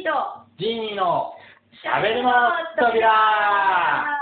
ーとジーニーのしゃべるの扉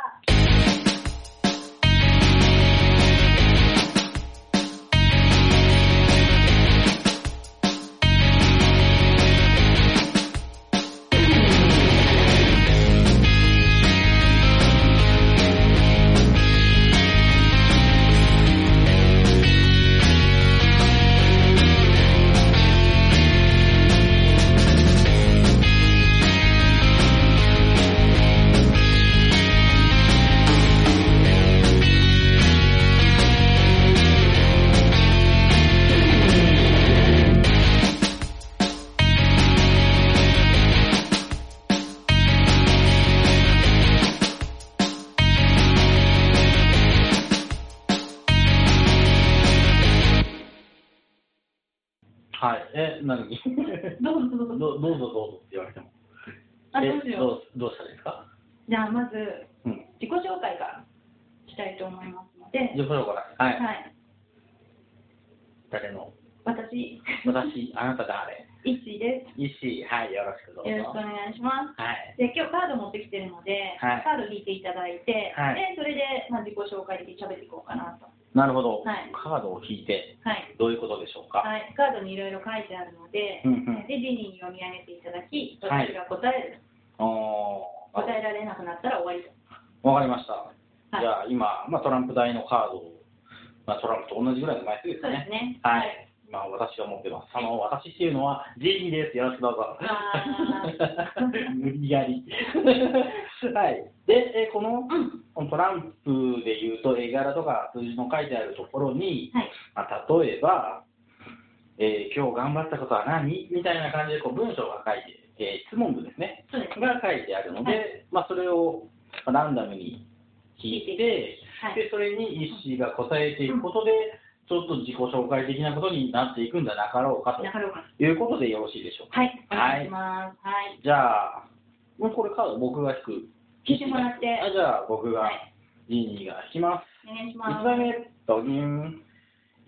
どうぞどうぞどどうぞって言われても。えあどうしようどうしたらいいですか？じゃあまずうん。自己紹介からしたいと思いますのでじゃあ、それから。はい。はい誰の？私私、あなた誰？イッシーです。石井、はい、よろしくどうぞ。よろしくお願いします。はい。で今日カード持ってきてるので、はい。カード引いていただいて、はい。でそれで、まあ、自己紹介的に喋っていこうかなと。なるほど。はい。カードを引いて、はい、どういうことでしょうか？はい、カードにいろいろ書いてあるので、うんうん。でジニーに読み上げていただきはい。私が答える、おー。答えられなくなったら終わりと。わかりました。はい。じゃあ、今、まあ、トランプ台のカードを、まあ、トランプと同じぐらいの枚数ですそうでね。すねはい。まあ、私が持ってます。その私っていうのは、ジーニーです。よろしくどうぞ。あ無理やり。はい。で、えこのうんトランプでいうと、絵柄とか数字の書いてあるところに、はいまあ、例えば、えー今日頑張ったことは何？みたいな感じでこう文章が書いて、えー質問文ですね。すが書いてあるので、まあ、それをまあランダムに聞いて、はいでそれに一子が答えていくことで、ちょっと自己紹介的なことになっていくんじゃなかろうかということでよろしいでしょうか。はいお願いします。はい、じゃあ、もうこれカード僕が引く。引いてもらって。あじゃあ僕が、はい。ジーニーが引きます。お願いし一ます。番目、ドギン。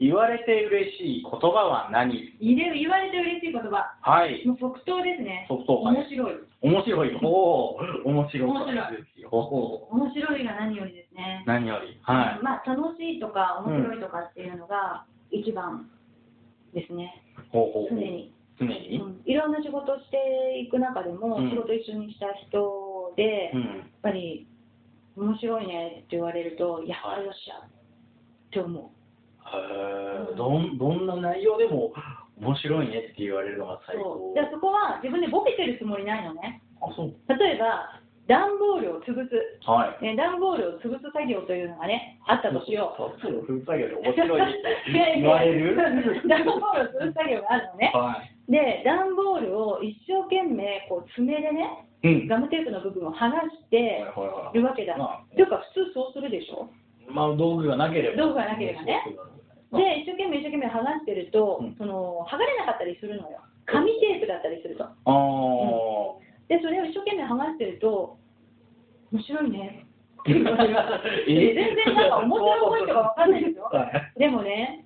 言われて嬉しい言葉は何？言われて嬉しい言葉。はい。もう即答ですね。即答はい面白い面白い。おお、面白い。面白い。面白い。が何よりですね。何より。はい。まあ楽しいとか面白いとかっていうのが一番ですね、ほうほう。常に、常に？うん。いろんな仕事をしていく中でも、うん。仕事一緒にした人で、やっうん。ぱり面白いねって言われるとやっはいぱよっしゃって思う。へー。どんどんな内容でも面白いねって言われるのが最高そそこは自分でボケてるつもりないのねあ、そう。例えば段ボールを潰すはい。ね段ボールを潰す作業というのがねあったとしようそう、風作業で面白いねって言われる段ボールを潰す作業があるのねはい。で段ボールを一生懸命こう爪でねうん。ガムテープの部分を剥がしてはいはいはいるわけだ。まというか普通そうするでしょあ、まあ、道具がなければ。道具がなければねで一生懸命一生懸命剥がしてると、うん。その剥がれなかったりするのよ。紙テープだったりすると。ああ。でそれを一生懸命剥がしてると面白いね。って言われます え？全然なんか面白い声とかわかんないですよ。はい。でもね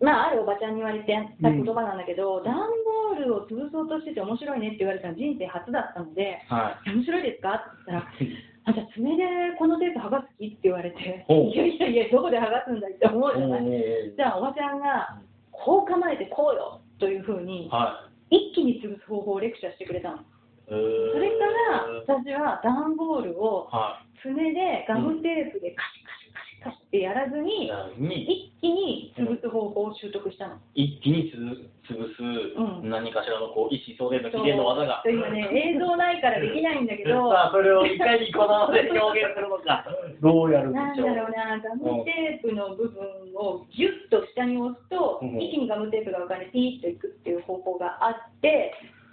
まああるおばちゃんに言われてた言葉なんだけど、段ボールを潰そうとしてて面白いねって言われたの人生初だったのではい。面白いですか？って言ったら あじゃあ爪でこのテープ剥がす気って言われて、いやいやいや、どこで剥がすんだいって思うじゃない？じゃあ、おばちゃんが、こう構えてこうよというふうに、は一気に潰す方法をレクチャーしてくれたの。それから、私は段ボールをは爪でガムテープでカシカシカシカシってやらずい。に、一気に潰す方法を習得したの。一気につぶ潰す、うん。何かしらのこう意思相伝の秘伝の技が。今ね、映像ないからできないんだけど、さあ、それをいかにこだわで表現するのか、どうやるんでなんしょう。だろうな、ガムテープの部分をギュッと下に押すと、うん。一気にガムテープが浮かんでピーッといくっていう方法があって、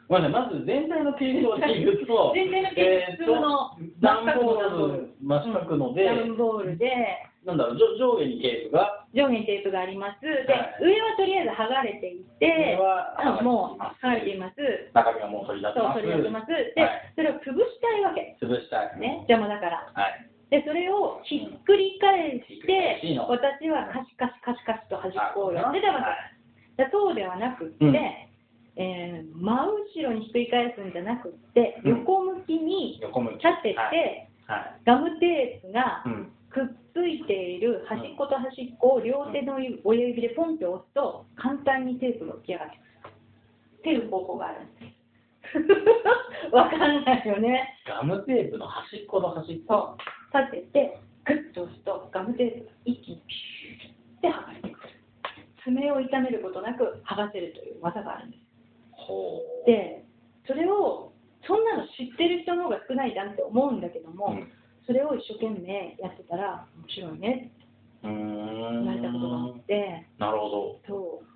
まあね、まず全体の形状で言うと、全体の形状普通のえーと段ボール、真四角ので、段ボールで、なんだろう、上上下にテープが、上下にテープがあります。で、はい上はとりあえず剥がれていて、上はあもう剥がれていまます。中身がもう取り出せそう、ます。取り出せます。で、はいそれを潰したいわけ。潰したい。ね、邪魔だから。はい。で、それをひっくり返して私はカシカシカシカシと端っこをやってたわけ。はいだそうではなくって、うんえー真後ろにひっくり返すんじゃなくって、うん横向きに横向き。立てて、はい。はい。ガムテープがうん。くっついている端っこと端っこを両手の親指でポンって押すと簡単にテープが浮き上がってくるっていう方法があるんです。わかんないよね。ガムテープの端っこの端っこ。立ててグッと押すとガムテープが一気にピューって剥がれてくる。爪を痛めることなく剥がせるという技があるんです。でそれをそんなの知ってる人の方が少ないじゃんって思うんだけども、うんそれを一生懸命やってたら面白いね言われたことがあって。なるほど。そう。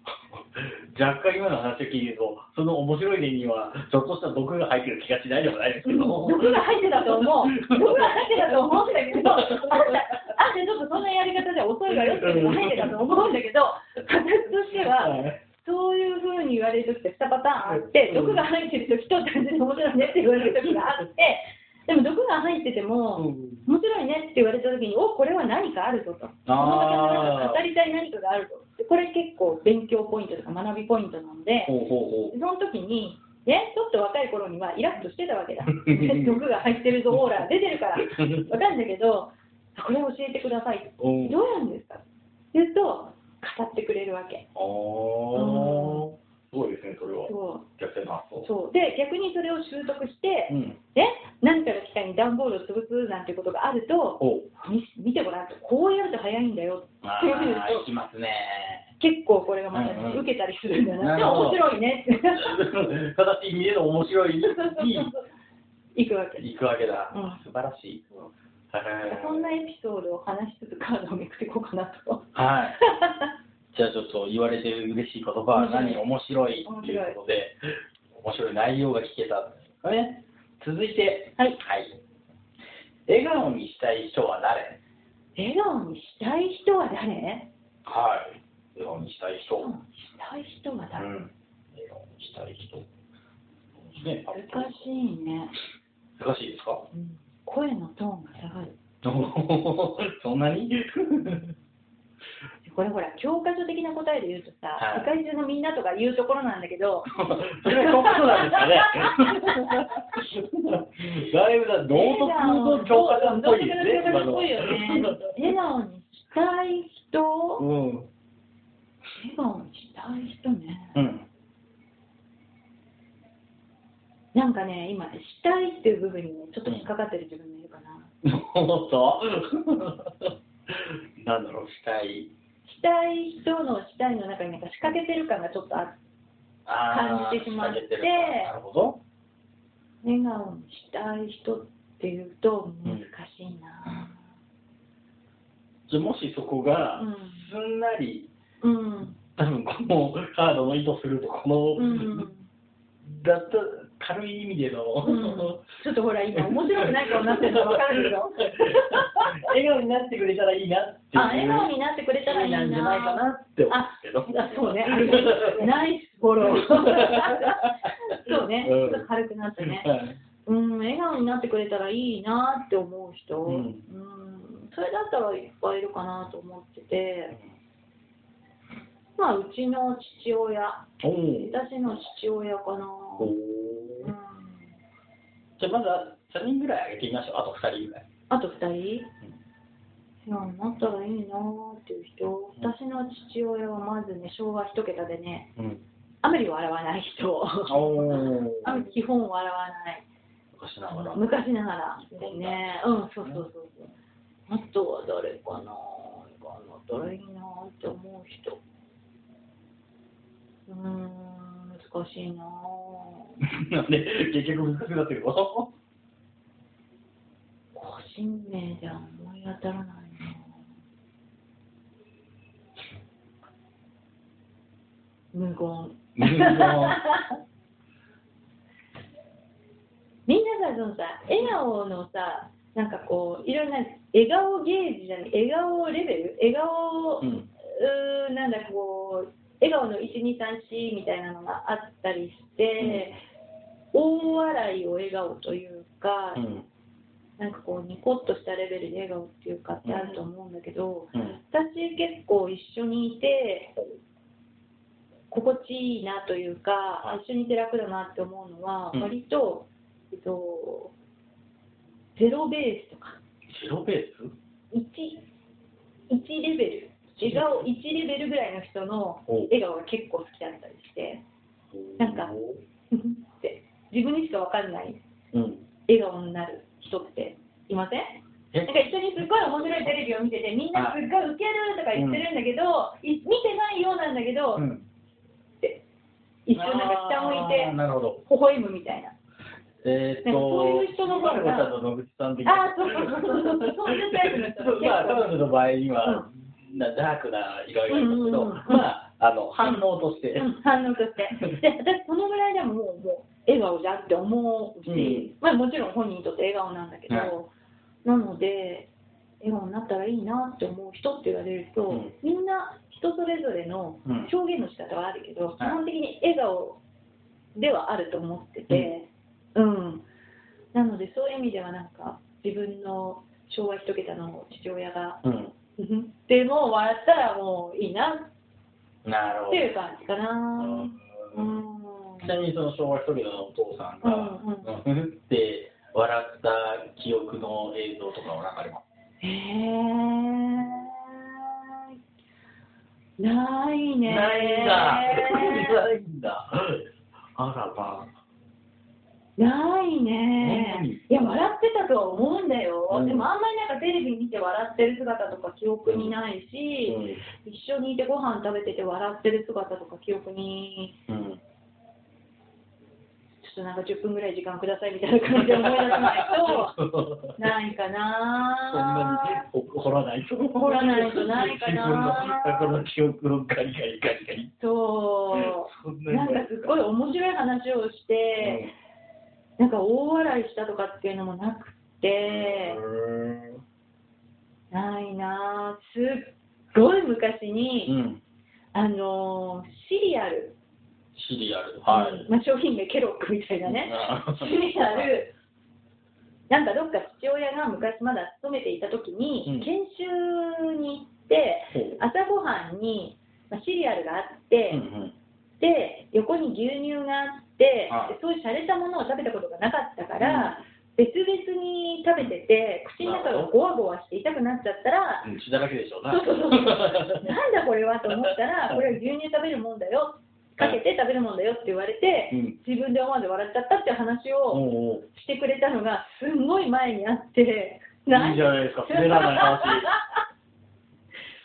若干今の話を聞いてると、その面白い点には、ちょっとした毒が入ってる気がしないでもないですけど。毒が入ってたと思う。毒が入ってたと思うんだけど。あんたちょっとそんなやり方じゃ遅いわよっていうのが入ってたと思うんだけど形としてははい。そういうふうに言われる時って2パターンあってうん。毒が入ってる時と単純に面白いねって言われる時があってでも毒が入ってても、うん。面白いねって言われた時におこれは何かあるぞと。語りたい何かがあるぞ。でこれ結構勉強ポイントとか学びポイントなのでその時にねちょっと若い頃にはイラッとしてたわけだ。毒が入ってるぞオーラが出てるから。う。わかるんだけどこれ教えてください。うん。どうやるんですか?って言うと語ってくれるわけごいですね、それは。そ逆転の発想。う。そう。で逆にそれを習得して、うん。ね、何かの機会に段ボールを潰すなんてことがあるとお見見てごらんと。こうやると早いんだよあっていうあ、いきますね。結構これがまた、ねうんうん。受けたりするんだなでなるほど。面白いね。っ て正しい意味での面白い。に行くわけ。行くわけだ。うん。素晴らしい。そんなエピソードを話しつつカードをめくっていこうかなと。はい。じゃあちょっと言われて嬉しい言葉は何？面白いということで、面白い内容が聞けたんですかね。続いて、はい。笑顔にしたい人は誰？笑顔にしたい人は誰？はい。笑顔にしたい人。したい人は誰、うん。笑顔にしたい人。ね、難しいね、難しいですか？うん。声のトーンが下がる。そんなに？これほら教科書的な答えで言うとさ、はい世界中のみんなとか言うところなんだけど それは教科書なんですかね？だいぶだ道徳の教科書っぽいですね。笑顔にしたい人？うん。笑顔にしたい人ねうん。なんかね今したいっていう部分にねちょっと引っかかってる自分がいるかな、おっとなんだろう、したい？したい人のしたいの中になんか仕掛けてる感がちょっとあ感じてしまって。なるほど。笑顔にしたい人っていうと難しいな。じゃあもしそこがうんすんなり、うん。多分このカードの意図するとこの、うん、だった軽い意味での、うん、ちょっとほら今面白くない顔になってるの分かるけど 笑顔になってくれたらいいなってあ笑顔になってくれたらいいな。なんじゃないかなって思うけど。あそうね。ナイスフォロー。そうね、うん。ちょっと軽くなったね。はい。うん笑顔になってくれたらいいなって思う人、うん。うん。それだったらいっぱいいるかなと思ってて。まあうちの父親。私の父親かなじゃあまずは3人ぐらい上げてみましょう。あと2人ぐらい。あと2人？いやなったらいいなっていう人。私の父親はまずね昭和一桁でねうん。あまり笑わない人。おー。あまり基本笑わない。昔ながら。昔ながら。ですねうんそうそうそうそう。あとは誰かなかな。ったらいいなって思う人。うーん難しいななんで、結局難しくなってるの個人名じゃ思い当たらないな。無言。無言。みんなさそのさ笑顔のさなんかこういろんな笑顔ゲージじゃない笑顔レベル？笑顔、うん。うーなんだこう笑顔の1234みたいなのがあったりして、大笑いを笑顔というか、うん。なんかこうニコッとしたレベルで笑顔っていうかってあると思うんだけど、うん。私結構一緒にいて心地いいなというか、はい。あ一緒にいて楽だなって思うのは、うん。割と、えっと、ゼロベースとか、ゼロベース？1、1レベル、笑顔1レベルぐらいの人のお。笑顔が結構好きだったりして、なんか 自分にしか分かんないうん。笑顔になる人っていません？え？なんか一緒にすっごい面白いテレビを見てて、みんなすっごいウケるとか言ってるんだけど、い見てないようなんだけど、うん。って一瞬なんか下向いてなるほど。微笑むみたいな。えーっと、そういう人の方がああ、そうそうそうそう、そういうタイプの人 まあ、彼構。女の場合には、なダークな色々ありますけど、うんうんうんまあ、あの、反応として、うん、反応として。で、私、そのぐらいでももう、もう笑顔だって思うし、まあもちろん本人にとって笑顔なんだけど、はいなので、笑顔になったらいいなって思う人って言われると、うんみんな人それぞれのうん表現の仕方はあるけど、はい基本的に笑顔ではあると思ってて、うん。なので、そういう意味ではなんか、自分の昭和一桁の父親が、うん。うんでもう笑ったらもういいな。っていう感じかな。うんうんちなみにその昭和一人のお父さんが、うんうん。って笑った記憶の映像とかはなんかあります？へえないねないんだ。ないんだ。あらまないねうんいや笑ってたとは思うんだよ、うん。でもあんまりなんかテレビ見て笑ってる姿とか記憶にないし、一緒にいてご飯食べてて笑ってる姿とか記憶にうん。うん。ちょっとなんか10分ぐらい時間くださいみたいな感じで思い出さないと ないかそんななに怒らないと。怒らないとないかな自分の記憶をガリガリガリガリ。そう。そんなんかすっごい面白い話をして、なんか大笑いしたとかっていうのもなくて、ないなぁ、すっごい昔うに、ん。あのーシリアル、シリアル。はい。うんまあ、商品名ケロックみたいなね、あシリアル、なんかどっか父親が昔まだ勤めていた時に、うん。研修に行って、朝ごはんに、まあ、シリアルがあって、うんうん。で横に牛乳があって、そういう洒落たものを食べたことがなかったから、別々に食べてて口の中がゴワゴワして痛くなっちゃったら、うん。血だらけでしょうな。そうそうそう。なんだこれはと思ったらこれは牛乳食べるもんだよかけて食べるもんだよって言われて、うん。自分で思わず笑っちゃったっていう話をしてくれたのがすんごい前にあっていいじゃないですか、滑らない話。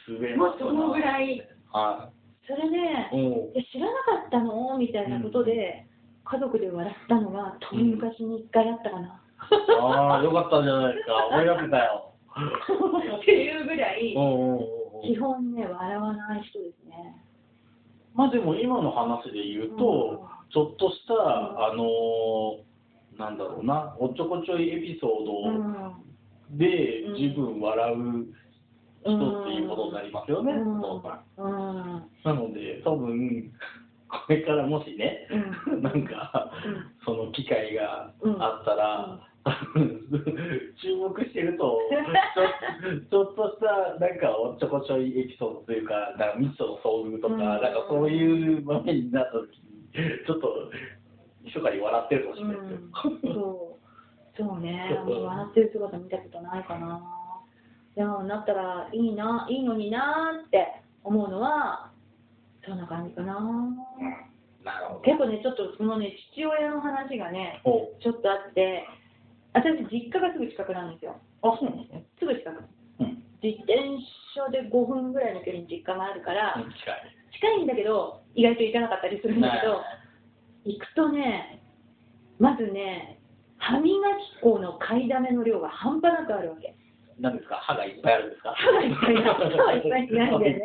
滑らもうそのぐらい。はそれで、い。おう。え知らなかったの？みたいなことで、家族で笑ったのが遠い昔に一回あったかな、ああ、よかったじゃないですか。思い出せたよ。っていうぐらい基本ね笑わない人ですねまあでも今の話で言うと、ちょっとした、あのーなんだろうな、おっちょこちょいエピソーうん。ドでうん。自分笑う人っていうことになりますよね、うん。お父さん。なので、多分これからもしね、うん。なんか、その機会があったら、注目してるとちょ、ちょっとしたなんかおっちょこちょいエピソードというか、なんか未知との遭遇とか、うん。なんかそういう場面になった時に、ちょっと、密かに笑ってるかもしれない。ですよ。う。んそうね。笑ってる姿見たことないかな。いやなったらいいないいのになって思うのはそんな感じかな。結構ねちょっとそのね父親の話がねおちょっとあって私実家がすぐ近くなんですよあ、そうなんですね。すぐ近くうん。自転車で5分ぐらいの距離に実家があるから、近い。近いんだけど意外と行かなかったりするんだけど、行くとねまずね歯磨き粉の買いだめの量が半端なくあるわけ何ですか？歯がいっぱいあるんですか？歯がいっぱいない歯がいっぱいないんだよね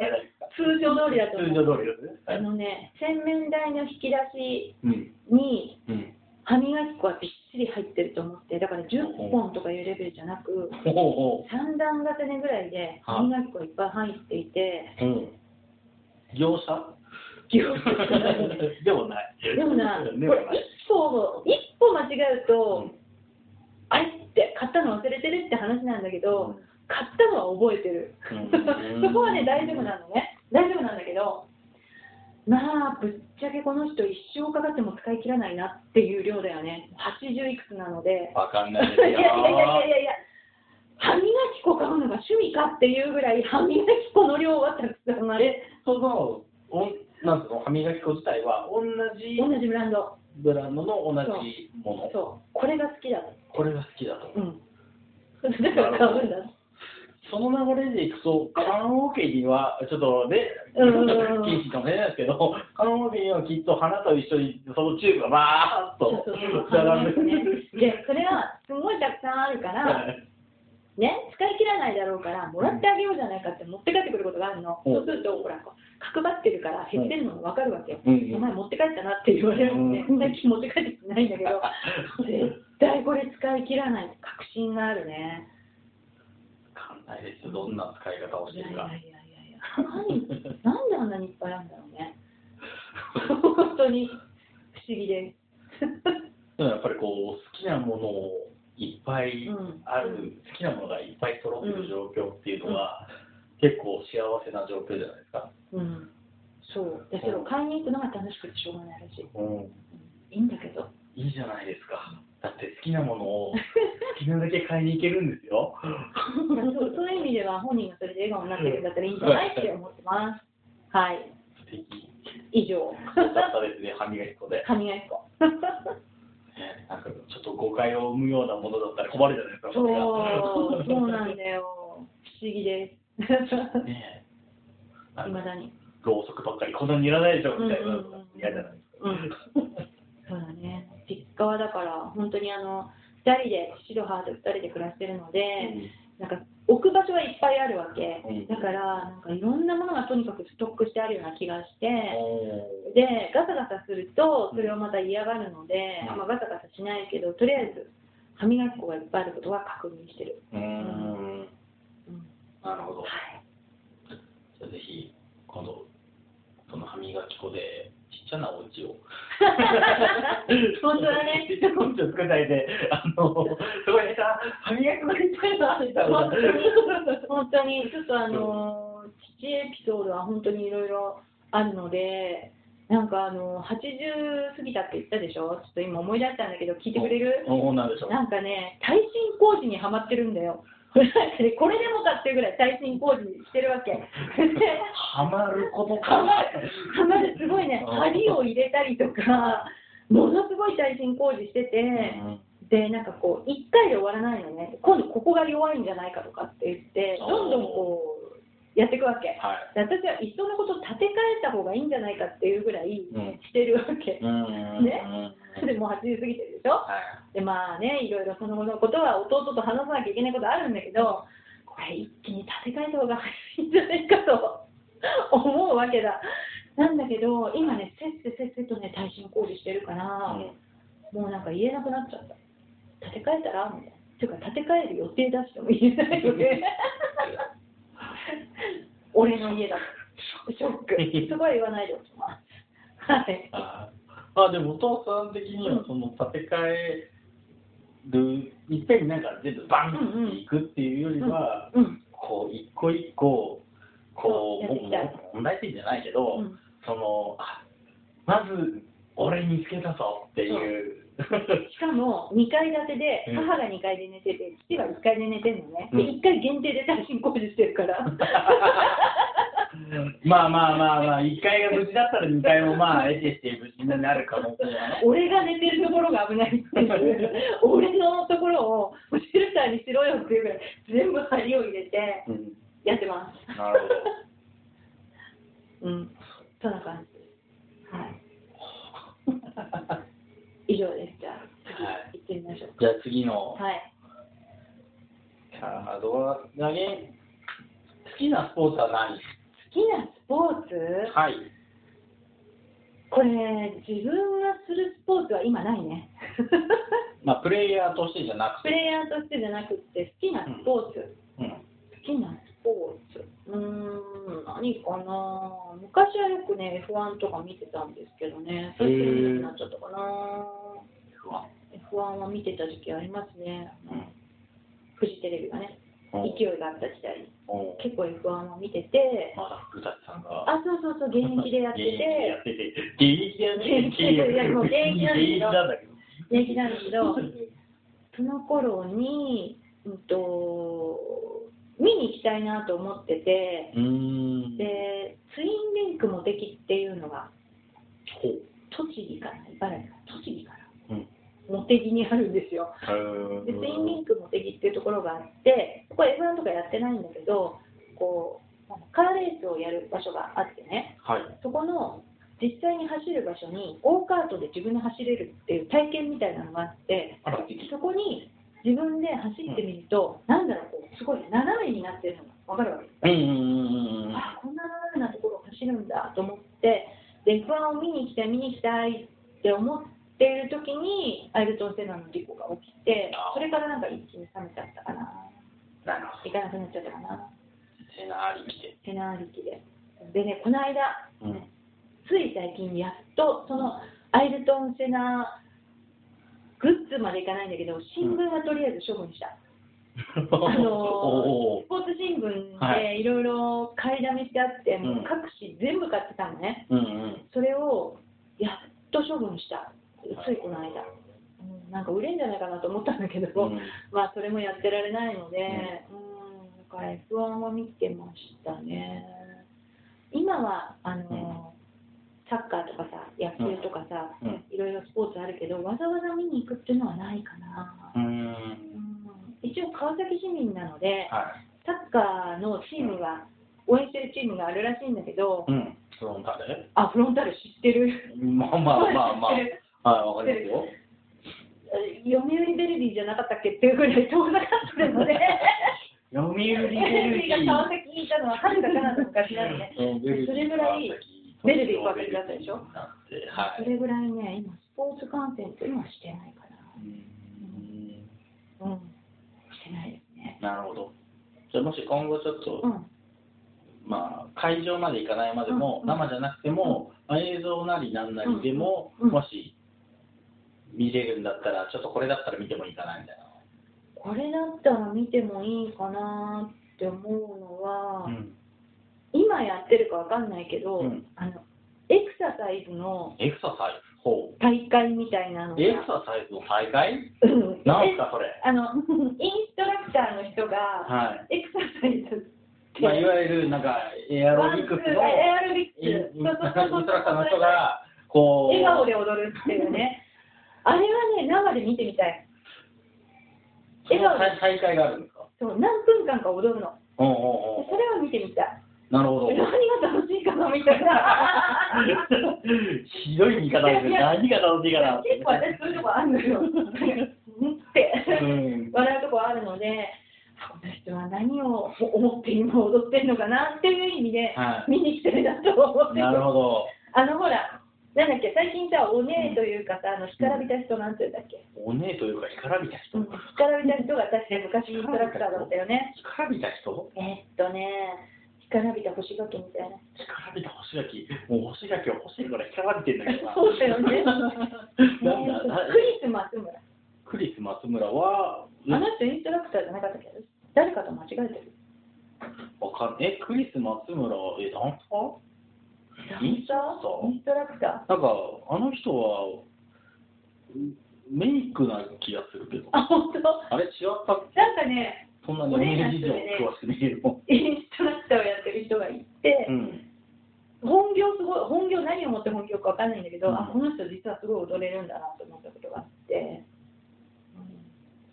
通常通りだと通思う常通りですね。はあい。のね洗面台の引き出しうん。にうん。歯磨き粉はびっしり入ってると思ってだから10本とかいうレベルじゃなくほうほ3段重ねぐらいで歯磨き粉いっぱい入っていてう。うん。業者？業者じゃない でもない。でもな、これ。一歩、一歩間違えると、あれって買ったの忘れてるって話なんだけど、買ったのは覚えてる。うん そこはね、大丈夫なのね。大丈夫なんだけど、まあぶっちゃけこの人一生かかっても使い切らないなっていう量だよね。80いくつなので。わかんないですいやいよ。やいやいやいやいや。歯磨き粉買うのが趣味かっていうぐらい歯磨き粉の量はたくさんある。え、その、おんなんつうの、歯磨き粉自体は同じ同じブランド。ブランドの同じもの？そう。これが好きだと。これが好きだと。うん。だから買うんだその流れでいくと、棺桶には、ちょっとね、禁止かもしれないですけど、棺桶にはきっと花と一緒にそのチューブがバーッとそうそれはすごいたくさんあるからね、使い切らないだろうから、もらってあげようじゃないかって持って帰ってくることがあるの、うん。そうすると、ほら、角張ってるから減ってるのが分かるわけよ、うんうん。お前持って帰ったなって言われるんで、うん。最近持って帰ってきてないんだけど、絶対これ使い切らない。確信があるね。わかんないどんな使い方をしてるか。いやいやいやいやいや、何なんであんなにいっぱいあるんだろうね。本当に不思議です。でもやっぱりこう、好きなものをいっぱいうんある、好きなものがいっぱい揃ってる状況っていうのは、結構幸せな状況じゃないですか。うん、そう。で、それを買いに行くのが楽しくてしょうがないらしい。うん、いいんだけど。いいじゃないですか。だって好きなものを好きなだけ買いに行けるんですよ。まあそうそういう意味では本人がそれで笑顔になってるんだったらいいんじゃないって思ってます。はい。素敵。以上。よかったですね、歯磨き粉で。歯磨き粉。ねなんかちょっと誤解を生むようなものだったら困るじゃないですか、そう、そうなんだ。だよ。不思議です。ねいまだに。ろうそくばっかりこんなにいらないでしょみたいなうんうんうん嫌じゃないですか。うん。そうだね。実家はだから、本当にあの、二人で、父と母と二人で暮らしてるので、なんか置く場所はいっぱいあるわけ、うん。だからなんかいろんなものがとにかくストックしてあるような気がして、でガサガサするとそれをまた嫌がるので、うん。あんまガサガサしないけどとりあえず歯磨き粉がいっぱいあることは確認してる、うーん。うん。なるほど。はい、じゃあぜひ、今度、その歯磨き粉で、ちゃなお家を。本当だねちっちゃなお家を作りたいで、あの、すごいね、歯磨き粉がいっぱいな、みたいな。本当に本当にちょっとあの父エピソードは本当にいろいろあるのでなんかあの80過ぎたって言ったでしょ？ちょっと今思い出したんだけど聞いてくれる？なんかね、耐震工事にはまってるんだよ。これでもかっていうぐらい耐震工事してるわけ。でハマることか。はまる、はまる、すごいね、うん。針を入れたりとか、ものすごい耐震工事してて、うん。で、なんかこう、1回で終わらないのね、今度ここが弱いんじゃないかとかって言って、どんどんこう、やっていくわけ。はい。で私はいっそのこと建て替えた方がいいんじゃないかっていうぐらいうんしてるわけ。うんねうんでもう80過ぎてるでしょ？はい。でまあね、いろいろその後のことは弟と話さなきゃいけないことあるんだけど、これ一気に建て替えた方が早いんじゃないかと 思うわけだ。なんだけど、今ね、せっせせっせとね、耐震工事してるから、もうなんか言えなくなっちゃった。建て替えたら？みたいな。ていうか、建て替える予定出しても言えないよね。俺の家だと。ショック。そこは言わないでおきます。はい。ああでもお父さん的にはその建て替えるいっぺんになんか全部バンっていくっていうよりは、うん。こう一個一個こう問題点じゃないけど、うんそのあまず俺見つけたぞっていう。しかも2階建てでうん。母が2階で寝てて父は1階で寝てるのね、でうん。1階限定で耐震工事してるから。まあまあまあまあ1階が無事だったら2階もまあ 得てして無事になる可能性はね。俺が寝てるところが危ないっていう。俺のところをシェルターにしろよっていうぐらい全部針を入れてうん。やってます。なるほど。うん。そんな感じはい以上です。じゃあ次はい。行ってみましょうじゃあ次の。はい。カードは投げ好きなスポーツは何？好きなスポーツ？はい。これ自分がするスポーツは今ないね。まあ、プレイヤーとしてじゃなくて。プレイヤーとしてじゃなくて好きなスポーツ、うん。好きなスポーツうーん何かな。昔はよくね F1 とか見てたんですけどね。最近見なっちゃったかな。不安。F1 は見てた時期ありますね。うん。フジテレビがね。うん。勢いがあった時代結構 F1 を見てて、まだ古舘さんが。あ、そうそうそう、現役でやって現役でやて、ってて。現役でやってて。現役なんだけど。現役なんだけど、その頃に、うんと、見に行きたいなと思ってて。で、ツインリンクモテキっていうのが。栃木かな、茨城かな、栃木かな、うん。モテギにあるんですよ。で、ツインリンクモテギっていうところがあって、ここ F1 とかやってないんだけど、こう、カーレースをやる場所があってね、はい。そこの実際に走る場所に、ゴーカートで自分で走れるっていう体験みたいなのがあって。そこに自分で走ってみると、なんだろう、こうすごい斜めになってるのが分かるわけです。うんうんうんうん。あこんな斜めなところを走るんだと思って、で F1 を見に行きたい、見に行きたいって思っている時に、アイルトン・セナの事故が起きてそれからなんか一気に冷めちゃったかな、なるほ行かなくなっちゃったかな、ど。セナありきで。セナありきで。でね、この間、うん。つい最近、やっとそのアイルトン・セナグッズまでいかないんだけど、新聞はとりあえず処分した。あのおスポーツ新聞はでいろいろ買いだめしてあって、もううん各紙全部買ってたのね、うんうん。それをやっと処分した、ついこの間、うん、なんか売れんじゃないかなと思ったんだけど、うん。まあそれもやってられないので、うん、だから F1 は見てましたね。今はあの、サッカーとかさ、野球とかさ、うんいろいろスポーツあるけど、わざわざ見に行くっていうのはないかな。一応川崎市民なので、はサッカーのチームが、応援してるチームがあるらしいんだけどい。、うん。フロンタルあ、フロンターレ知ってる？まあまあまあまあ。はい、わかりますよ。読売ベルディじゃなかったっけっていうぐらい遠ざかってるので、読売ベルディィが川崎にいたのははるか彼方昔なんでね、それぐらいベルディだったでしょ？はい。それぐらいね、今、スポーツ観戦っていうのはしてないかうんな。うん、してないですね。なるほど。じゃあもし今後ちょっと、うん、まあ、会場まで行かないまでも、うん生じゃなくても、まあ映像なりなんなりでも、うんうんもし見れるんだったら、ちょっとこれだったら見てもいいかなみたいこれだったら見てもいいかなって思うのは、な。うん。今やってるかわかんないけど、うんあのエクササイズのエクササイズ？ほう。大会みたいなのが、エクササイズの大会？うんなんすか、それ？あの インストラクターの人が、はい。エクササイズまあ、いわゆる、なんか、エアロビクスの、エアロビクスインインインそうそうそうストラクターの人が、こう、笑顔で踊るっていうね、あれはね、生で見てみたい。その大大会があるんですか？そう何分間か踊るの。おうおうおうそれは見てみたい。なるほど。何が楽しいかなみたいな。ひどい見方ですね。何が楽しいかなって。結構私そういうとこあるのよ。うんってうん笑うとこあるので、あこの人は何を思って今踊ってるのかなっていう意味ではい見に来てるなと思ってなるほど。あのほら、なんだっけ、最近さ、お姉というかさ、あの干からびた人なんて言うんだっけ、お姉というか、干からびた人。うん、干からびた人が確か昔インストラクターだったよね。干からびた人？えーっとね、干びた干し柿みたいな。干びた干し柿。もう干し柿は欲しいから干びてんだけどな。そうだよね なんだクリス・松村。クリス松村は、あの人インストラクターじゃなかったっけ？誰かと間違えてる。わかんえ、クリス松村、え、ダンサー？インストラクタ？ーインストラクタなんか、あの人は、メイクな気がするけどー。。あ、本当？あれ違ったなんかね、そんなにお姉事情詳しくねえよ。インストラクターをやってる人がいて、うん。本業すごい、本業何をもって本業かわかんないんだけど、うんあ、この人実はすごい踊れるんだなと思ったことがあって、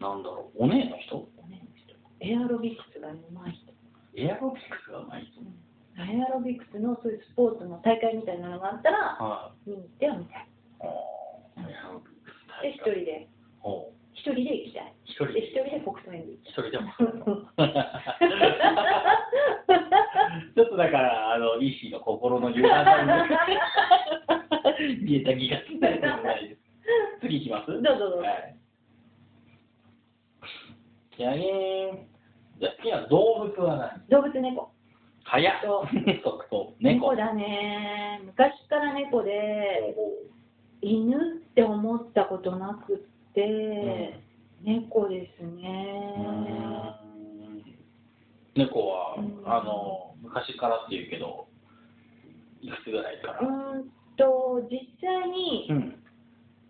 なんだろう、お姉の人？うんねエアロビクスがうまい人。エアロビクスがうまい人。エアロビクスのそういうスポーツの大会みたいなのがあったら、はい。見に行ってはみたい。エアロビクスで、大会。一人で、ほう一人で行きたい。一人で、一で。人で国葬に行き一人でも。ちょっとだから、あの、医師の心の歪んだ見えた気がす。次行きます？どうぞどうぞはい。じゃあねじゃあ好きな動物は何？動物猫。早っそう即答。猫。猫だね。昔から猫で、犬って思ったことなく猫ですね。猫は、うん。あの昔からっていうけどいくつぐらいから、うーんと実際に、うん。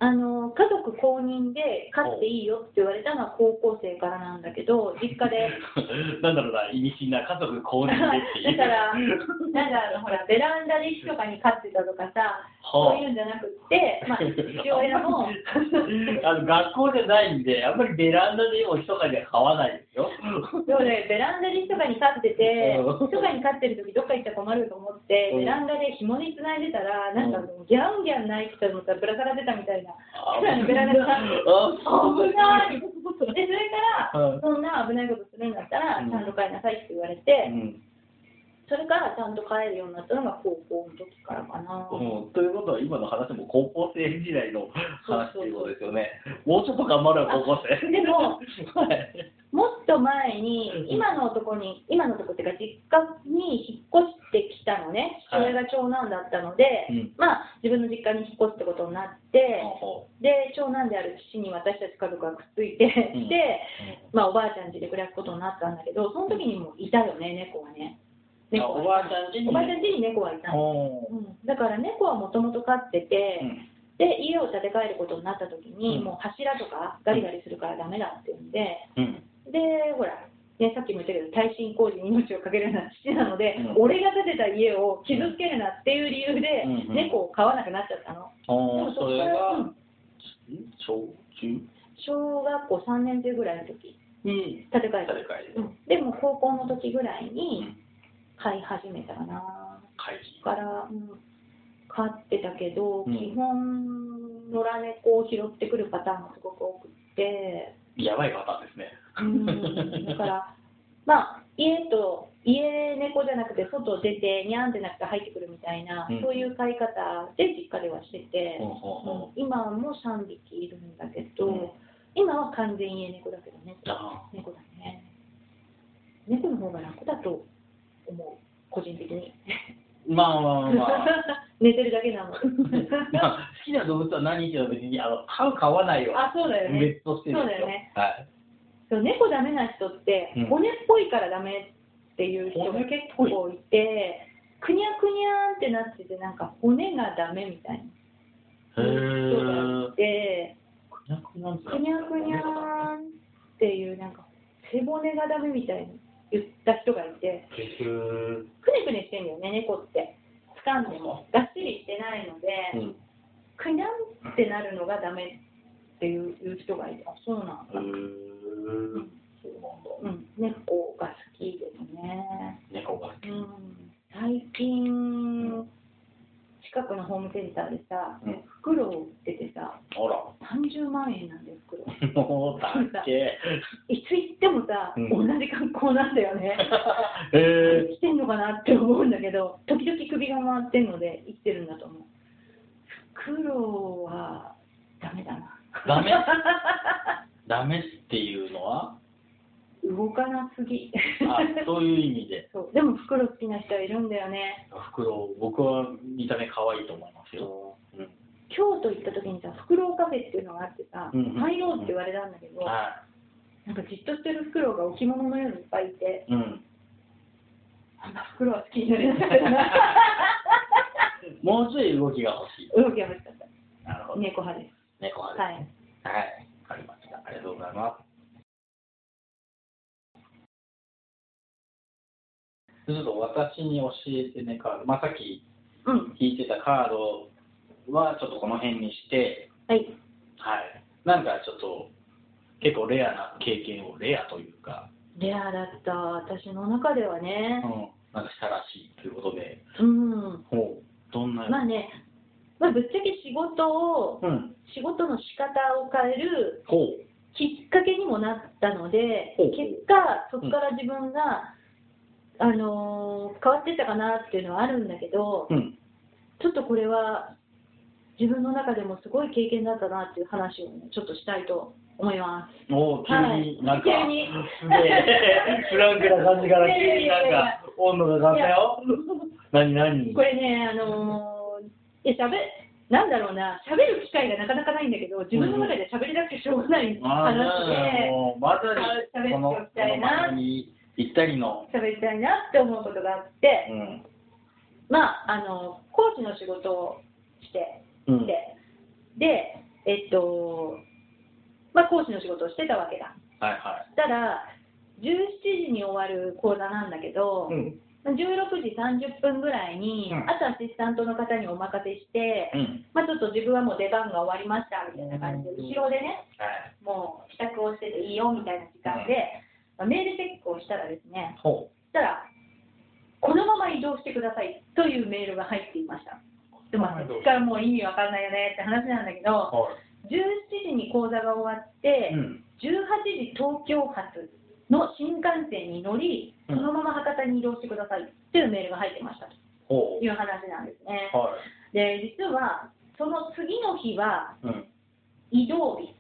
あの家族公認で飼っていいよって言われたのは高校生からなんだけど実家で。なんだろうな意味深な家族公認でっていう。だからなんだろうほらベランダで密かに飼ってたとかさそうはいうんじゃなくって、まあ、父親も あの学校じゃないんで、あんまりベランダでも密かには買わないですよ。そうね、ベランダで密かに飼ってて、うん。密かに飼ってる時どっか行ったら困ると思って、うん。ベランダで紐につないでたら、なんかもうギャンギャン泣いてたのさ、ぶら下がってたみたいな。あベランダで危ない。で、それから、うん。そんな危ないことするんだったら、うん。ちゃんと飼いなさいって言われうて、んそれからちゃんと飼えるようになったのが高校の時からかな。うんということは、今の話も高校生時代の話っていうことですよね。もうちょっと頑張るわ、高校生。でも、はい。もっと前に、今の男に、今の男っていうか、実家に引っ越してきたのね、父親が長男だったので、うん。まあ、自分の実家に引っ越すってことになって、ほで、長男である父に私たち家族がくっついてうん。まあ、おばあちゃん家で暮らすことになったんだけど、その時にもいたよね、猫はね。猫はおばあちゃん家に？おばあちゃん家に猫はいたん、だから猫はもともと飼ってて、うん。で家を建て替えることになった時に、うん。もう柱とかガリガリするからダメだって言うんで、うん。で、ほら、ね、さっきも言ったけど、耐震工事に命をかけるような父なので、うん。俺が建てた家を傷つけるなっていう理由で、うん。うん。猫を飼わなくなっちゃったの。でほもうそれそこから、うがん、小中？小学校3年生ぐらいの時。に建て替えた、建て替えうん、でも高校の時ぐらいにうん飼い始めたかな。会だから、うん、飼ってたけど、うん。基本、野良猫を拾ってくるパターンがすごく多くって、議やばいパターンですね。うん。だから、まあ、家と、家猫じゃなくて、外出て、にゃんってなくて入ってくるみたいな、うん。そういう飼い方で実家ではしてて、ほうん。今も3匹いるんだけど、うん。今は完全家猫だけどね、あ猫だね。猫の方が楽だと思う、個人的に。まあまあまあ。寝てるだけなの。まあ、好きな動物は何っていうのは別にあの飼う飼わないよあ、そうだよね。別としてそうだよね。はい。そう猫ダメな人って、うん。骨っぽいからダメっていう人が結構い。て、くにゃくにゃーんってなってて、なんか骨がダメみたいな。へ人がーいて、くにゃくにゃんっていう、なんか背骨がダメみたいに言った人がいて、くねくねしてんだよね、猫って。掴んでも、がっしりしてないので、うん。くにゃんってなるのがダメっていう人がいて、あ、そうなんだ。うなんだ。うん、猫が好きですね。猫が好き。うん、最近、近くのホームセンターでさ、うん袋を売っててさ、あら30万円なんだよ、袋。もうだっけいつ行ってもさ、うん同じ格好なんだよね。へ生きてんのかなって思うんだけど、時々首が回ってんので生きてるんだと思う。袋はダメだな。ダメ？ダメっていうのは？動かなすぎ。あそういう意味で そうでも袋好きな人はいるんだよね。袋僕は見た目可愛いと思いますよ、うん京都行った時にさ、フクロウカフェっていうのがあってさ、うん入ろうって言われたんだけど、はなんかじっとしてるフクロウが置物のようにいっぱいいて、いうんあんなフクロウは好きになれなかったな。もうちょい動きが欲しい動きが欲しかった。なるほど猫派です。猫ははい。はい、わかりました。ありがとうございます。ちょっと私に教えてね、カード。まあ、さっきうん。引いてたカードはちょっとこの辺にして、はい。はい。なんかちょっと結構レアな経験を、レアというか、レアだった。私の中ではうんね。、なんかしたらしいということで、うん。ほう、どんな、まあね、まあ、ぶっちゃけ仕事を、うん、仕事の仕方を変えるほきっかけにもなったので結果、そこから自分が、あのー変わってったかなっていうのはあるんだけど、う、うん、ちょっとこれは自分の中でもすごい経験だったなっていう話をね、ちょっとしたいと思います。おー急になんか、急に。すげえ、フランクな感じから急になんか、温度が上がったよ。何何？これね、あのー、いや、しゃべ、なんだろうな、喋る機会がなかなかないんだけど、自分の中で喋りたくてしょうがない話で、もうまさに喋っておきたいなぴったりの。喋りたいなって思うことがあって、うん。まあ、あの、コーチの仕事をしてうん。て、で、えっと、まあ、講師の仕事をしてたわけだ。はいはしたら、17時に終わる講座なんだけど、い。うん。16時30分ぐらいに、うんあとアシスタントの方にお任せして、うん。まあ、ちょっと自分はもう出番が終わりましたみたいな感じで、うん後ろでね、はい。もう支度をしてていいよみたいな時間で、まあメールチェックをしたらですね、したら、このまま移動してくださいというメールが入っていました。でも、はいそっからもう意味わかんないよねって話なんだけう。ど、は17時に講座が終わって、い。うん。18時東京発の新幹線に乗り、うんそのまま博多に移動してくださいというメールが入ってましたと。いう話なんですね。はで、実は、その次の日は。移動日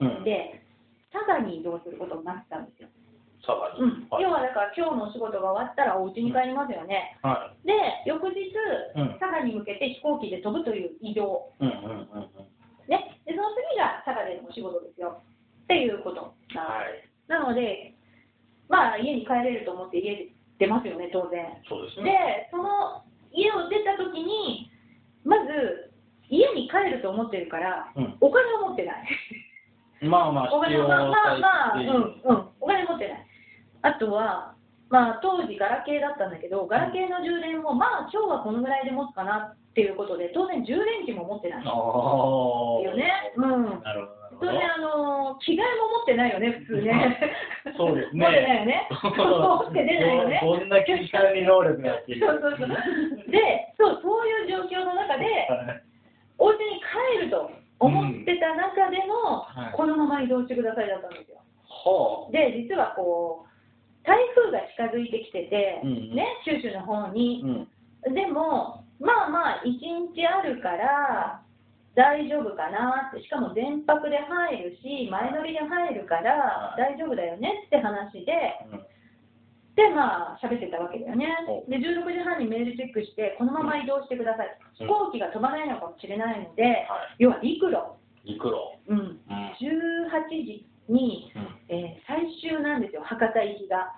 うん。で、佐賀に移動することになったんですよ。さらに。うん、はい。要はだから今日のお仕事が終わったらお家に帰りますよね。はで、翌日、うん佐賀に向けて飛行機で飛ぶという移動。い。うんうんうんうん。ね。で、その次が佐賀でのお仕事ですよ。っていうことはい。なので、まあ、家に帰れると思って家出ますよね、当然。そうですでね。、その家を出たときに、まず、家に帰ると思ってるから、うん。お金を持ってない。まあまあ、お金まあまあまあ、うんうん、お金持ってない。あとは、まあ、当時、ガラケーだったんだけど、ガラケーの充電も、まあ、今日はこのぐらいで持つかなっていうことで、当然、充電器も持ってない。ああ。よね。うん。なるほど。当然、あの着替えも持ってないよね、普通ね。そうですね持ってないよね。持って出ないよね。こんな切り替えに能力がっていそうそうそう。で、そう、そういう状況の中で、お家に帰ると思ってた中での、はいこのまま移動してくださいだったんですよ。はで、実はこう、台風が近づいてきてて、うんね、九州の方あ。にう。ん。でも、まあまあ、一日あるから、大丈夫かなって、しかも全泊で入るし、前乗りで入るから、大丈夫だよねって話で、で、まあ、喋ってたわけだよねほ。で、16時半にメールチェックして、このまま移動してください。うん飛行機が飛ばないのかもしれないので、はい。要は陸路、陸路。うん、うん。18時に、えー最終なんですよ、博多行きが。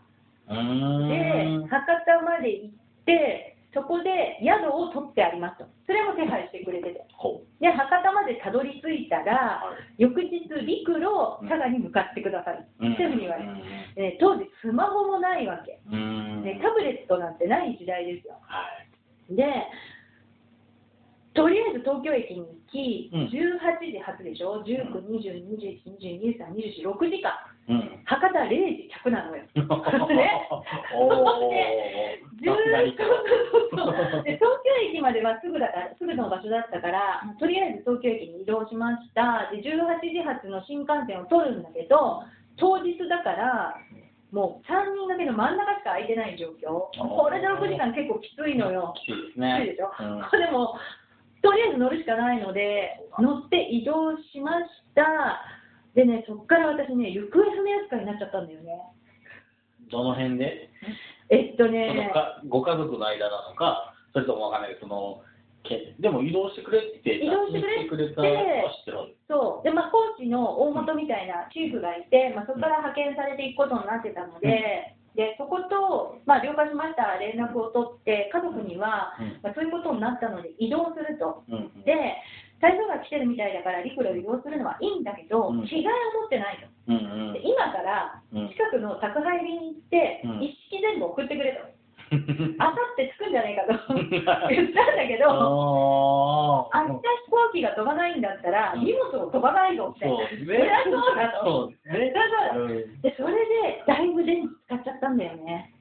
うん。で、博多まで行って、そこで宿を取ってありますと。それも手配してくれてて。ほで、博多までたどり着いたら、はい翌日、陸路、佐賀に向かってください。う。っていうふうに言われて、えー当時、スマホもないわけ。うん。ね、タブレットなんてない時代ですよ。はい。で、とりあえず東京駅に行き、うん。18時発でしょ、19、20、21、22、23、24、6時間、うん。博多0時着なのよ。ねおお。ずーっさすがに。とで東京駅まではすぐだからすぐの場所だったから、とりあえず東京駅に移動しました、で18時発の新幹線を取るんだけど、当日だから、もう3人掛けの真ん中しか空いてない状況、これで6時間結構きついのよ。きついですきついね。でしょ、うん。これでもとりあえず乗るしかないので乗って移動しました。でねそこから私ね行方不明扱いになっちゃったんだよね。どの辺で？えっとね。かご家族の間なのか、それともわかんないけど、その、けでも移動してくれって移動してくれって。そう。でまあ高知の大本みたいなチーフがいて、まあ、そこから派遣されていくことになってたので、でそこと、まあ、了解しました連絡を取って家族には、うん。まあ、そういうことになったので移動すると。うんうん。で台風が来てるみたいだから陸路移動するのはいいんだけど、うん。着替えを持ってないと。うんうん。で今からうん。近くの宅配便に行って、うん。一式全部送ってくれと、あさって着くんじゃないかと 言ったんだけど、あ明日飛行機が飛ばないんだったら、うん。荷物も飛ばないぞって、そりゃそうだと、で。それでだいぶ電気使っちゃったんだよね。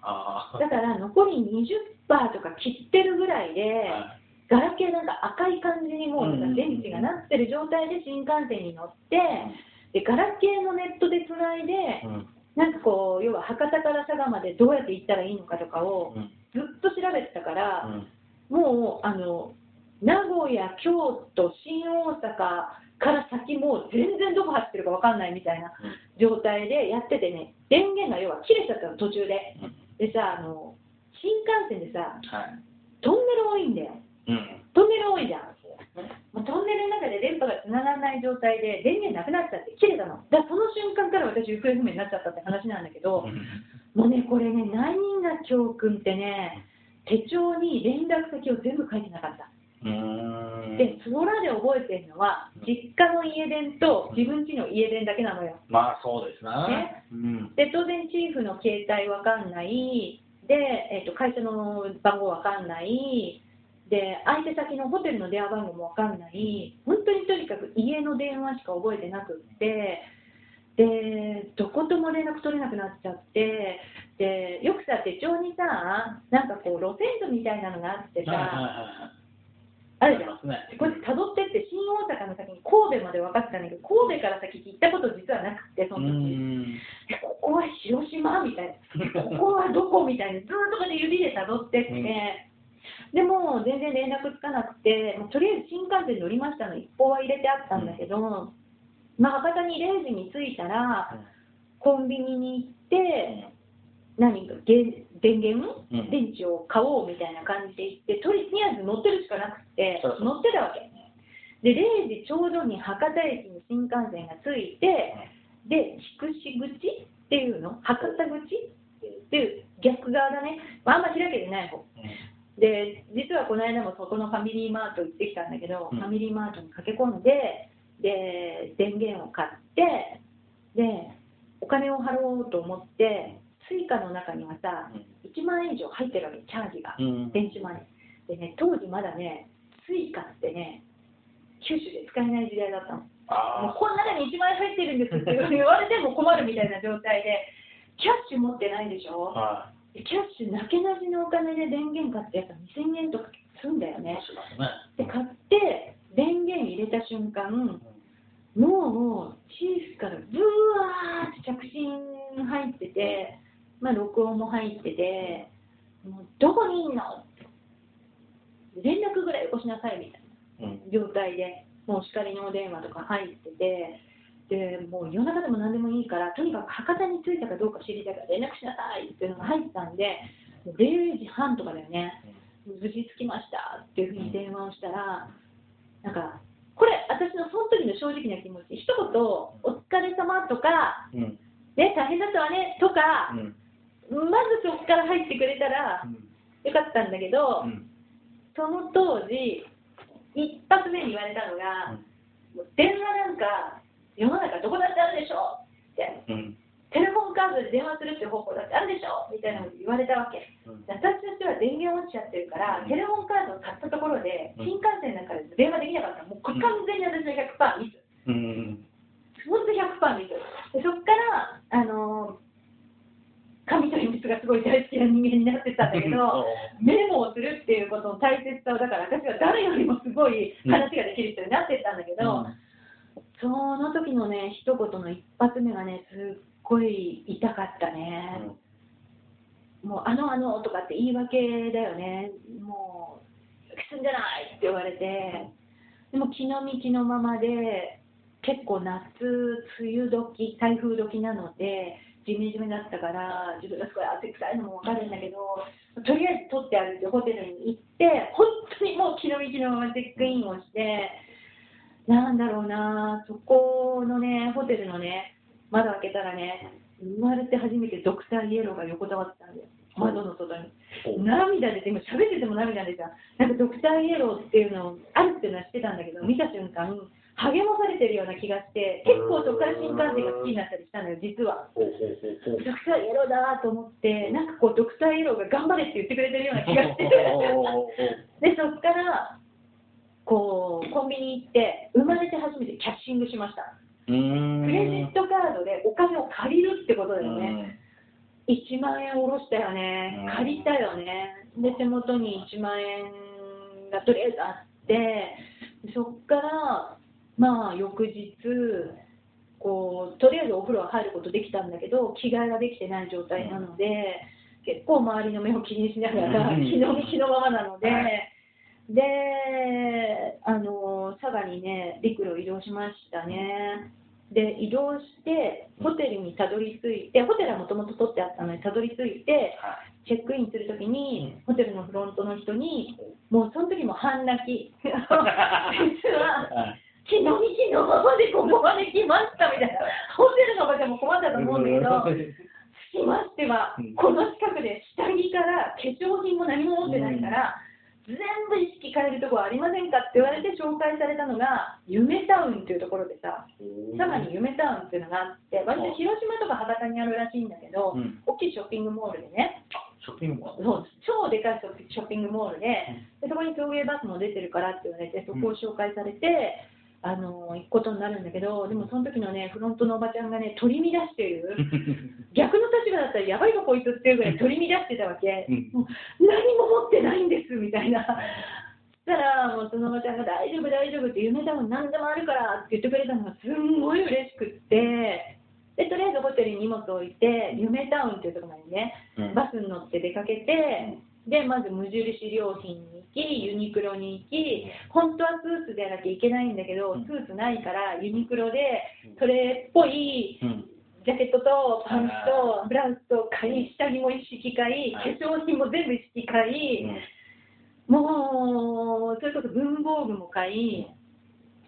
だから残り20%とか切ってるぐらいで、はガラケーなんか赤い感じにもううん。電池がなってる状態で新幹線に乗って、でガラケーのネットでつないで、いうんなんかこう、要は博多から佐賀までどうやって行ったらいいのかとかをうんずっと調べてたから、うんもうあの名古屋、京都、新大阪から先、もう全然どこ走ってるか分かんないみたいな状態でやっててね、電源が要は切れちゃったの、途中で。でさあの、新幹線でさ、はい。トンネル多いんだよ。うん。トンネル多いじゃん。もうトンネルの中で電波がつながらない状態で電源なくなっちゃって切れたの。だからその瞬間から私行方不明になっちゃったって話なんだけど、もうね、これね、何が教訓ってね、手帳に連絡先を全部書いてなかった。で、その裏で覚えてるのは、実家の家電と自分家の家電だけなのよ。まあそうですな。ねうん。で、当然、チーフの携帯わかんない、で、えっと会社の番号わかんない、で、相手先のホテルの電話番号もわかんない、本当にとにかく家の電話しか覚えてなくって、で、どことも連絡取れなくなっちゃって、で、よくさ、手帳にさ、なんかこう、路線図みたいなのがあってはいはいさ、はい。あるじゃん。ね。こうやって辿ってって、新大阪の先に神戸まで分かってたんだけど、神戸から先行ったこと実はなくて、その時。ここは広島みたいな、ここはどこみたいな、ずーっとこ指で辿ってって、うんでも全然連絡つかなくて、とりあえず新幹線乗りましたの、一報は入れてあったんだけど、まあ、博多に0時に着いたら、コンビニに行って、何かげ電源、うん電池を買おうみたいな感じで行って、とりあえず乗ってるしかなくて乗ってたわけ。で、0時ちょうどに博多駅に新幹線が着いて、で、筑紫口っていうの？博多口っていう逆側だね。あんま開けてない方。で、実はこの間もそこのファミリーマート行ってきたんだけど、うんファミリーマートに駆け込んで、で、電源を買って、で、お金を払おうと思って、 Suica の中にはさ、1万円以上入ってるわけ、チャージが。うん。電子マネー。でね、当時まだね、 Suica ってね、九州で使えない時代だったの。もうあこの中に1万円入ってるんですって言われても困るみたいな状態で、キャッシュ持ってないでしあ。ょ？はでキャッシュなけなしのお金で電源買ってやったら2000円とかすんだよい。ね。で、買って、電源入れた瞬間、もう、チーフからブワーって着信入ってて、まあ、録音も入ってて、もうどこにいんの連絡ぐらいよこしなさいみたいな。うん。状態で、もうお叱りのお電話とか入ってて、でもう夜中でも何でもいいから、とにかく博多に着いたかどうか知りたいから連絡しなさいっていうのが入ったんで、もう0時半とかだよね、無事着きましたっていうふうに電話をしたら、なんか、これ、私のその時の正直な気持ち、一言、お疲れ様とか、うん。ね、大変だったわねとかう、ん。まずそこから入ってくれたらよかったんだけど、うん。その当時、一発目に言われたのが、電話なんか世の中どこだってあるでしょ？って、うん。テレフォンカードで電話するっていう方法だってあるでしょ？みたいなこと言われたわけ。うん。私としては電源落ちちゃってるから、うんテレフォンカードを買ったところで、うん新幹線なんかで電話できなかったら、もう完全に私の100%ミス。うん。本当100%ミス。でそっから、あのー紙と鉛筆がすごい大好きな人間になってったんだけど、メモをするっていうことの大切さをだから私は誰よりもすごい話ができる人になってったんだけど、その時のね一言の一発目がねすっごい痛かったね、もうあのあのとかって言い訳だよね。もうすんじゃないって言われて。でも気の身気のままで結構夏梅雨時台風時なのでジメジメだったから自分がすごい汗臭いのも分かるんだけどとりあえず取ってあるってホテルに行って本当にもう気の身気のままチェックインをしてなんだろうなそこのねホテルのね窓開けたらね生まれて初めてドクターイエローが横たわってたんだよ窓の外に。涙出て、今喋ってても涙出ちゃう。なんかドクターイエローっていうのあるっていうのは知ってたんだけど、見た瞬間、励まされてるような気がして、結構そこから新幹線が好きになったりしたのよ、実は。ドクターイエローだと思って、なんかこう、ドクターイエローが頑張れって言ってくれてるような気がして。で、そっから、こう、コンビニ行って、生まれて初めてキャッシングしました。クレジットカードでお金を借りるってことだよね。1万円下ろしたよねうん、借りたよね、で手元に1万円がとりあえずあって、そっから、まあ、翌日こう、とりあえずお風呂は入ることできたんだけど、着替えができてない状態なので、結構周りの目を気にしながら、うん気の身気のままなのでは。で、あの佐賀にね、陸路移動しましたね。で移動してホテルにたどり着いてホテルはもともと取ってあったのにたどり着いてチェックインするときにホテルのフロントの人にもうその時も半泣き。実は気の身気のままでここまで来ましたみたいな。ホテルの場でも困ったと思うんだけど不思しましては、うん。この近くで下着から化粧品も何も持ってないから、全部意識変えるところありませんかって言われて紹介されたのが、夢タウンっていうところでさ、佐賀に夢タウンっていうのがあって、割と広島とか博多にあるらしいんだけど、うん。大きいショッピングモールでね、ショッピングモール。そう超でかいショッピングモールで,、で、そこに送迎バスも出てるからって言われて、そこを紹介されて、あの行くことになるんだけど、でもその時のね、フロントのおばちゃんがね、取り乱している。逆の立場だったらやばいぞこいつっていうぐらい取り乱してたわけ、うん。もう何も持ってないんですみたいな、そしたらもうそのおばちゃんが大丈夫大丈夫って夢多分何でもあるからって言ってくれたのがすんごい嬉しくって。でとりあえずホテルに荷物を置いて夢タウンっていうところまでねうん。バスに乗って出かけて、でまず無印良品に行きユニクロに行き本当はスーツでなきゃいけないんだけど、うん。スーツないからユニクロでそれっぽいうん。ジャケットとパンツとブラウスと買い、下着も一式買い、化はい粧品も全部一式買い、もう、それこそ文房具も買い、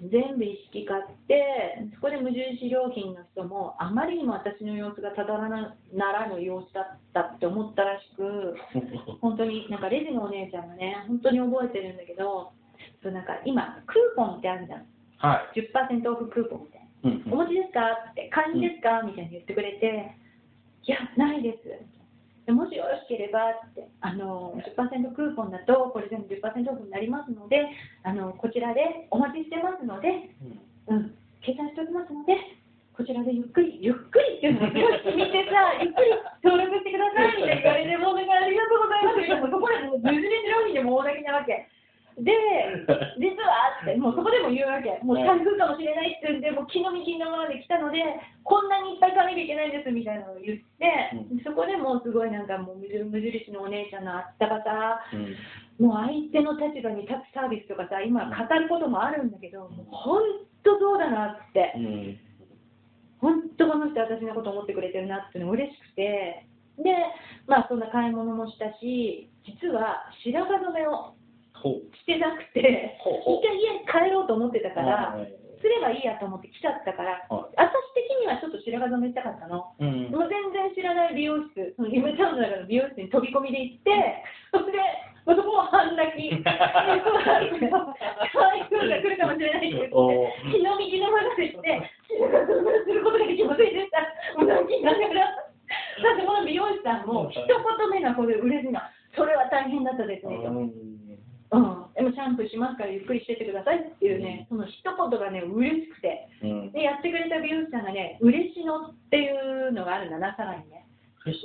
全部一式買って、そこで無印良品の人も、あまりにも私の様子がただらなならぬ様子だったって思ったらしく、本当になんかレジのお姉ちゃんがね、本当に覚えてるんだけど、そうなんか今、クーポンってあるじゃん、は10%オフクーポンみたいな。い。うんお持ちですか？って、会員ですか？みたいに言ってくれて、いや、ないです。でもしよろしければって、あの10%クーポンだと、これ全部10%オフになりますので、あのこちらでお待ちしてますので、うん、計算しておきますので、こちらでゆっくり、ゆっくりっていうのがすごい聞いてさ、ゆっくり登録してくださいみたいな言われて、もうだからありがとうございます。みたいな、そこでもう無印良品でも大泣きなわけ。で、実はって、もうそこでも言うわけ、もう台風かもしれないって言うんで、もう気の身気のままで来たので、こんなにいっぱい買わなきゃいけないんですみたいなのを言って、うん。そこでもうすごいなんかもう無無印のお姉ちゃんのあったかさ、うん。もう相手の立場に立つサービスとかさ、今語ることもあるんだけど、もう本当そうだなって、うん。本当この人私のこと思ってくれてるなっていうの嬉しくて、で、まあそんな買い物もしたし、実は白髪染めを。してなくて、一回家帰ろうと思ってたから、はい。すればいいやと思って来ちゃったから、は私的にはちょっと白髪染めしたかったの。うんもう全然知らない美容室、その夢タウンの中の美容室に飛び込みで行って、それで、もうそこも半泣き、で台風が来るかもしれないって言って、お気の右のままでして、白髪染めすることができませんでした。もう泣きながら。だってこの美容師さんも一言目がこれ嬉しいの。それは大変だったですね。と。しますからゆっくりしてってくださいっていうね、その一言がね、嬉しくて、うんでやってくれた美容師さんがね、嬉野っていうのがあるんだな、さらにね。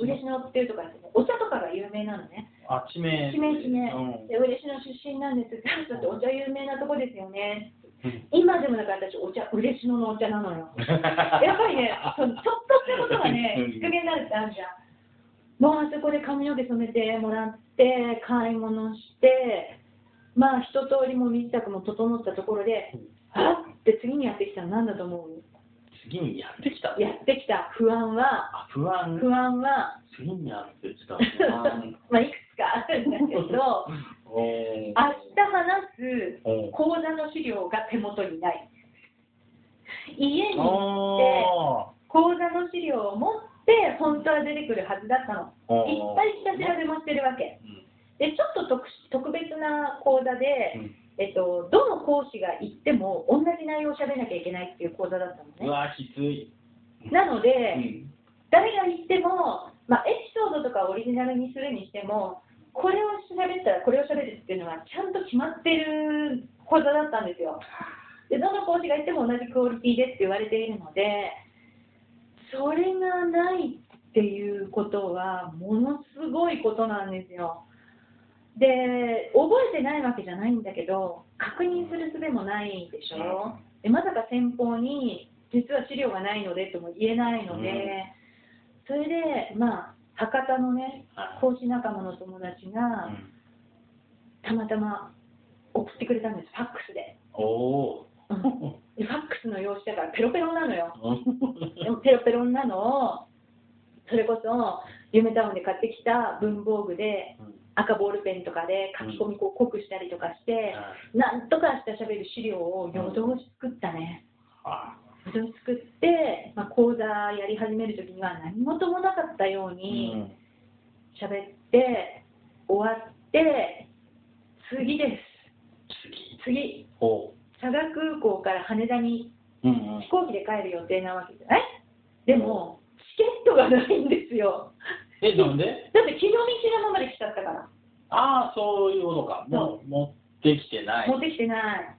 嬉野っていうところお茶とかが有名なのね。あ、地名。地名地名うん。で、嬉野出身なんです。だってお茶有名なとこですよね。うん今でもだから私、お茶、嬉野のお茶なのよ。やっぱりね、そのちょっとしたことがねうん、きっかけになるってあるじゃん。もうあそこで髪の毛染めてもらって、買い物して、まあ一通りも身支度も整ったところで、あって次にやってきたのなんだと思う？次にやってきた？やってきた不安は、あ、不安？不安は、次にやってきた。まあいくつかあるんだけど、明日話す講座の資料が手元にない。家に行って、お講座の資料を持って、本当は出てくるはずだったの。ーいっぱい下調べもしてるわけ。で、ちょっと特特別な講座で、うんえっと、どの講師が行っても同じ内容を喋らなきゃいけないっていう講座だったのね。うわ、きつい。なので、うん誰が言っても、まあ、エピソードとかオリジナルにするにしても、これを喋ったらこれを喋るっていうのがちゃんと決まってる講座だったんですよ。で、どの講師が言っても同じクオリティでって言われているので、それがないっていうことは、ものすごいことなんですよ。で、覚えてないわけじゃないんだけど、確認する術もないでしょ？でまさか先方に、実は資料がないのでとも言えないので、うん。それで、まあ、博多のね、はい。講師仲間の友達が、うん。たまたま送ってくれたんです、ファックスで。おうファックスの用紙だからペロペロなのよ。ー でもペロペロなのを、それこそ、夢タウンで買ってきた文房具で、赤ボールペンとかで書き込みこう濃くしたりとかして、なんとかしたしゃべる資料を夜通し作ったね。あ本当に作って、まあ、講座やり始めるときには何事もなかったように喋って、終わって、次です。次。次、ほ佐賀空港から羽田にう。うんうん飛。行機で帰る予定なわけじゃない？でも、チケットがないんですよ。え、なんで？だって、昨日道のままで来ちゃったから。ああ、そういうことか。もう、持ってきてない。持ってきてない。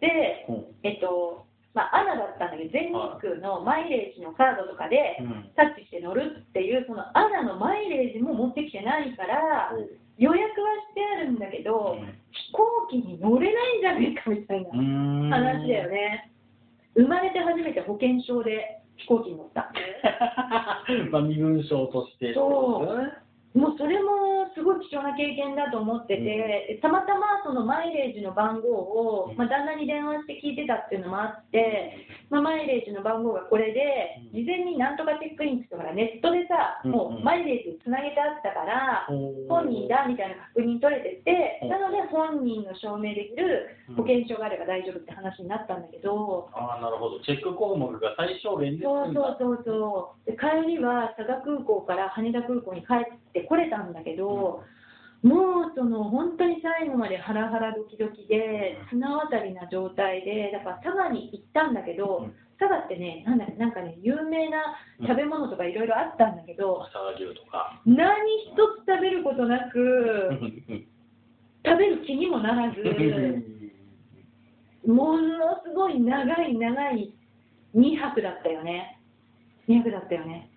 で、うんえっと、まあ、アナだったんだけど、全日空のマイレージのカードとかでうんタッチして乗るっていう、そのアナのマイレージも持ってきてないから、予約はしてあるんだけど、飛行機に乗れないんじゃないかみたいなうん話だよね。生まれて初めて保険証で飛行機に乗った。まあ、身分証として。そうね。もうそれもすごい貴重な経験だと思ってて、たまたまそのマイレージの番号を、うん。まあ、旦那に電話して聞いてたっていうのもあって、まあ、マイレージの番号がこれで、うん。事前になんとかチェックインって言ったから、ネットでさ、うん。もうマイレージにつなげてあったから、本人だみたいな確認取れてて、うん。なので本人の証明できるうん。保険証があれば大丈夫って話になったんだけど、ああ、なるほど。チェック項目が最小限でそうそうそうそう。で帰りは佐賀空港から羽田空港に帰ってこれたんだけど、もうその本当に最後までハラハラドキドキで綱渡りな状態でだから佐賀に行ったんだけど、うん佐賀ってねなんだなんかね有名な食べ物とかいろいろあったんだけど、朝牛とか。何一つ食べることなく 食べる気にもならず。ものすごい長い長い2泊だったよね。2泊だったよね。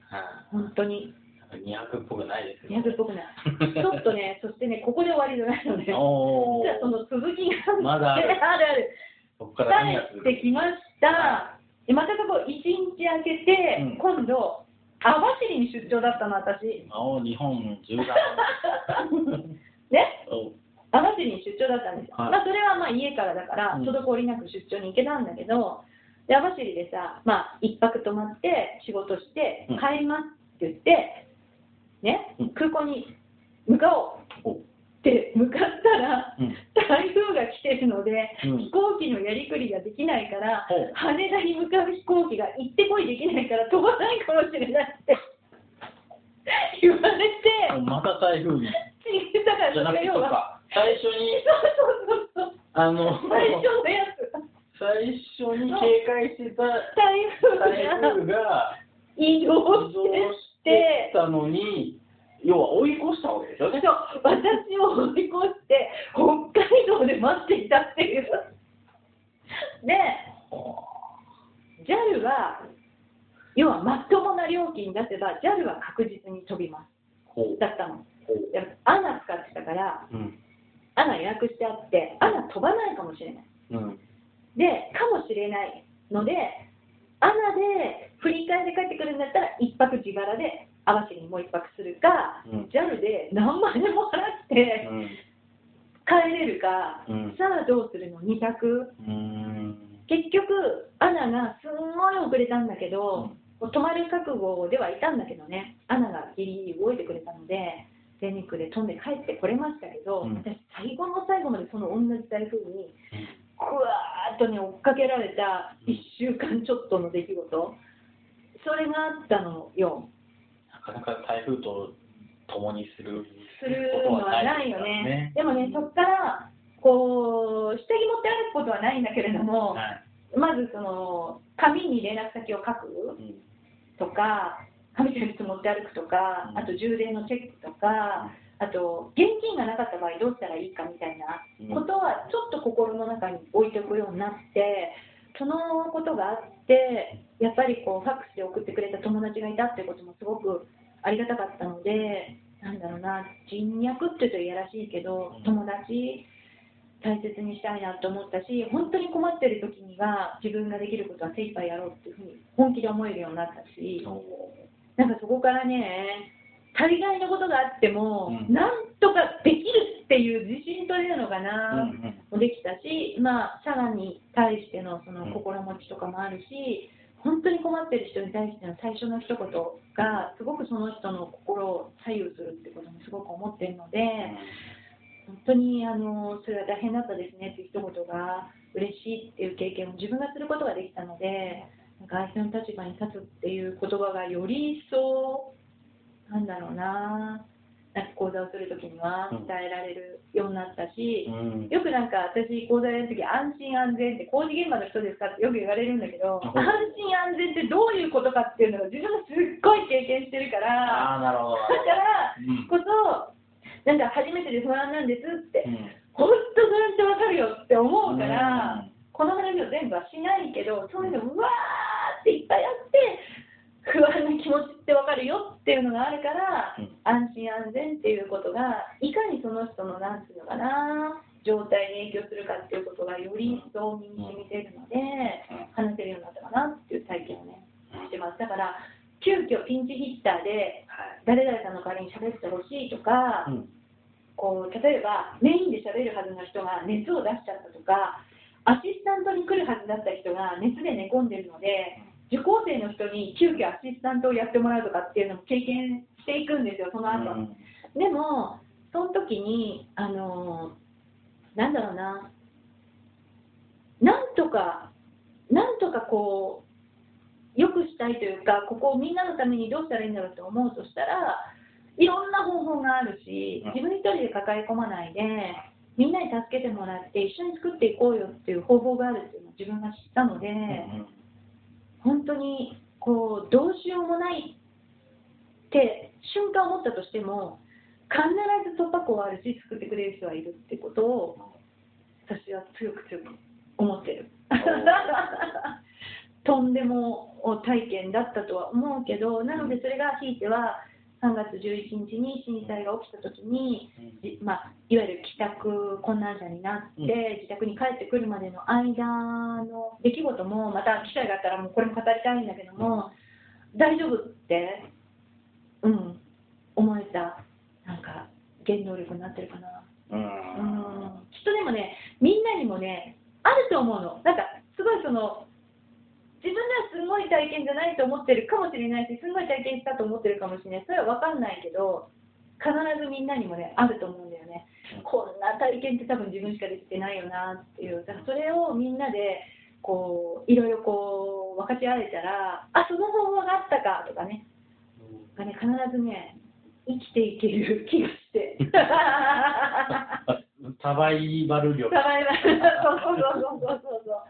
本当に。200っぽくないです2泊っぽくない。ちょっとね、そしてね、ここで終わりじゃないので、お実はその続きがまだある。あるある。そこからてきました。でまたここ1日空けて、うん。今度、網走に出張だったの、私。お日本縦断 ね？お網走に出張だったんですよ、はい。まあ、それはまあ家からだからうん。滞りなく出張に行けたんだけど、で網走でさ、まあ、一泊泊まって仕事してうん。帰りますって言って、ねうん。空港に向かおう。お。って向かったら、うん。台風が来てるので、うん。飛行機のやりくりができないから羽田に向かう飛行機が行ってこいできないから飛ばないかもしれないって 言われて、また台風に。だからそれ要は。最初に。そうそうそうそう。あの。最初のやつ。最初に警戒してた。台風台が。移動してして。たのに要は追い越したわけですよねそう私を追い越して北海道で待っていたっていう。で、JAL は要はまともな料金出せば JAL は確実に飛びます。だったの。でも ANA 使ってたからうん。ANA 予約してあって ANA 飛ばないかもしれない。うん。で、かもしれないので、アナで振り替えで帰ってくるんだったら、一泊自腹で網走にもう一泊するか、うん。JAL で何万円も払ってうん。帰れるか、うん。さあどうするの、二択。うん。結局、アナがすんごい遅れたんだけど、もう泊まる覚悟ではいたんだけどね、アナがギリギリ動いてくれたので、全日空で飛んで帰ってこれましたけど、うん。私、最後の最後までその同じ台風に、ぐわーっとね、追っかけられた1週間ちょっとの出来事、それがあったのよ。なかなか台風と共にするするのはないよね。でもね、そっっから、こう、下着持って歩くことはないんだけれども、はい。まずその、紙に連絡先を書くうん。とか、紙センス持って歩くとかう、ん。あと充電のチェックとか、あと、現金がなかった場合どうしたらいいかみたいなことはちょっと心の中に置いておくようになって、そのことがあって、やっぱりこうファックスで送ってくれた友達がいたってこともすごくありがたかったので、なんだろうな、人脈って言うといやらしいけどうん、友達大切にしたいなと思ったし、本当に困ってる時には自分ができることは精一杯やろうっていうふうに本気で思えるようになったし、なんかそこからね、大概のことがあっても、うん。なんとかできるっていう自信というのかうんな、もできたし、まあ、佐賀に対してのその心持ちとかもあるし、本当に困ってる人に対しての最初の一言が、すごくその人の心を左右するってこともすごく思ってるので、本当にあのそれは大変だったですねっていう一言が嬉しいっていう経験を自分がすることができたので、なんか相手の立場に立つっていう言葉がより一層なんだろうな。なんか講座をするときには伝えられるようになったし、うん。よくなんか私講座やるとき安心安全って工事現場の人ですかってよく言われるんだけど、う。ん安心安全ってどういうことかっていうのを自分がすっごい経験してるからああなるほど。だからうん。こそなんか初めてで不安なんですって、うん。本当それってわかるよって思うから、うん。この話を全部はしないけどそういうのうわーっていっぱいあって不安な気持ちってわかるよっていうのがあるから、うん。安心安全っていうことがいかにその人のなんていうのかな状態に影響するかっていうことがより一層身に染みてるので、話せるようになったかなっていう体験をねしてます。だから急遽ピンチヒッターではい。誰々さんの代わりに喋ってほしいとか、うん。こう例えばメインで喋るはずの人が熱を出しちゃったとかアシスタントに来るはずだった人が熱で寝込んでるので受講生の人に急遽アシスタントをやってもらうとかっていうのも経験していくんですよその後、うん。でもその時にあのなんだろうな。なんとかなんとかこう良くしたいというかここをみんなのためにどうしたらいいんだろうって思うとしたらいろんな方法があるしうん。自分一人で抱え込まないでみんなに助けてもらって一緒に作っていこうよっていう方法があるっていうのを自分が知ったので、うん本当にこうどうしようもないって瞬間思ったとしても必ず突破口はあるし救ってくれる人はいるってことを私は強く強く思ってる。とんでも体験だったとは思うけどなのでそれがひいては3月11日に震災が起きた時にじまあ、いわゆる帰宅困難者になって、うん。自宅に帰ってくるまでの間の出来事もまた機会があったらもうこれも語りたいんだけども、大丈夫って、うん、思えたなんか原動力になってるかな、うん。うん、きっとでもねみんなにもねあると思うの。なんかすごいその自分ではすごい体験じゃないと思ってるかもしれないしすごい体験したと思ってるかもしれない。それは分かんないけど必ずみんなにもねあると思うんだよね。こんな体験って多分自分しかできてないよなっていう。だからそれをみんなでこういろいろこう分かち合えたらあその方法があったかとかね。がね必ずね生きていける気がして。サバイバル力サバイバルそうそうそうそうそうそう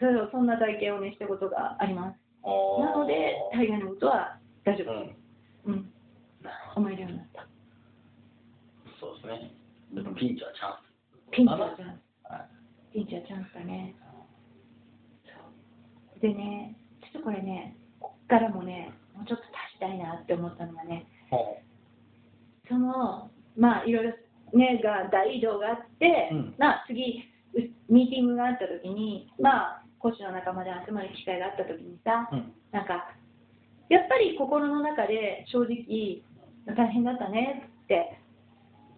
そうそんな体験をねしたことがあります。なので大概のことは大丈うん。夫うん。思えるようになった。そうですね。でもピンチはチャンス。ピンチはチャンス。はい。ピンチはチャンスだね。でねちょっとこれねこっからもねもうちょっと足したいなって思ったのがねほそのまあいろいろねが大移動があって、うん。まあ次うミーティングがあった時にまあ講師の仲間で集まる機会があった時にさ、ううん。なんかやっぱり心の中で正直大変だったねって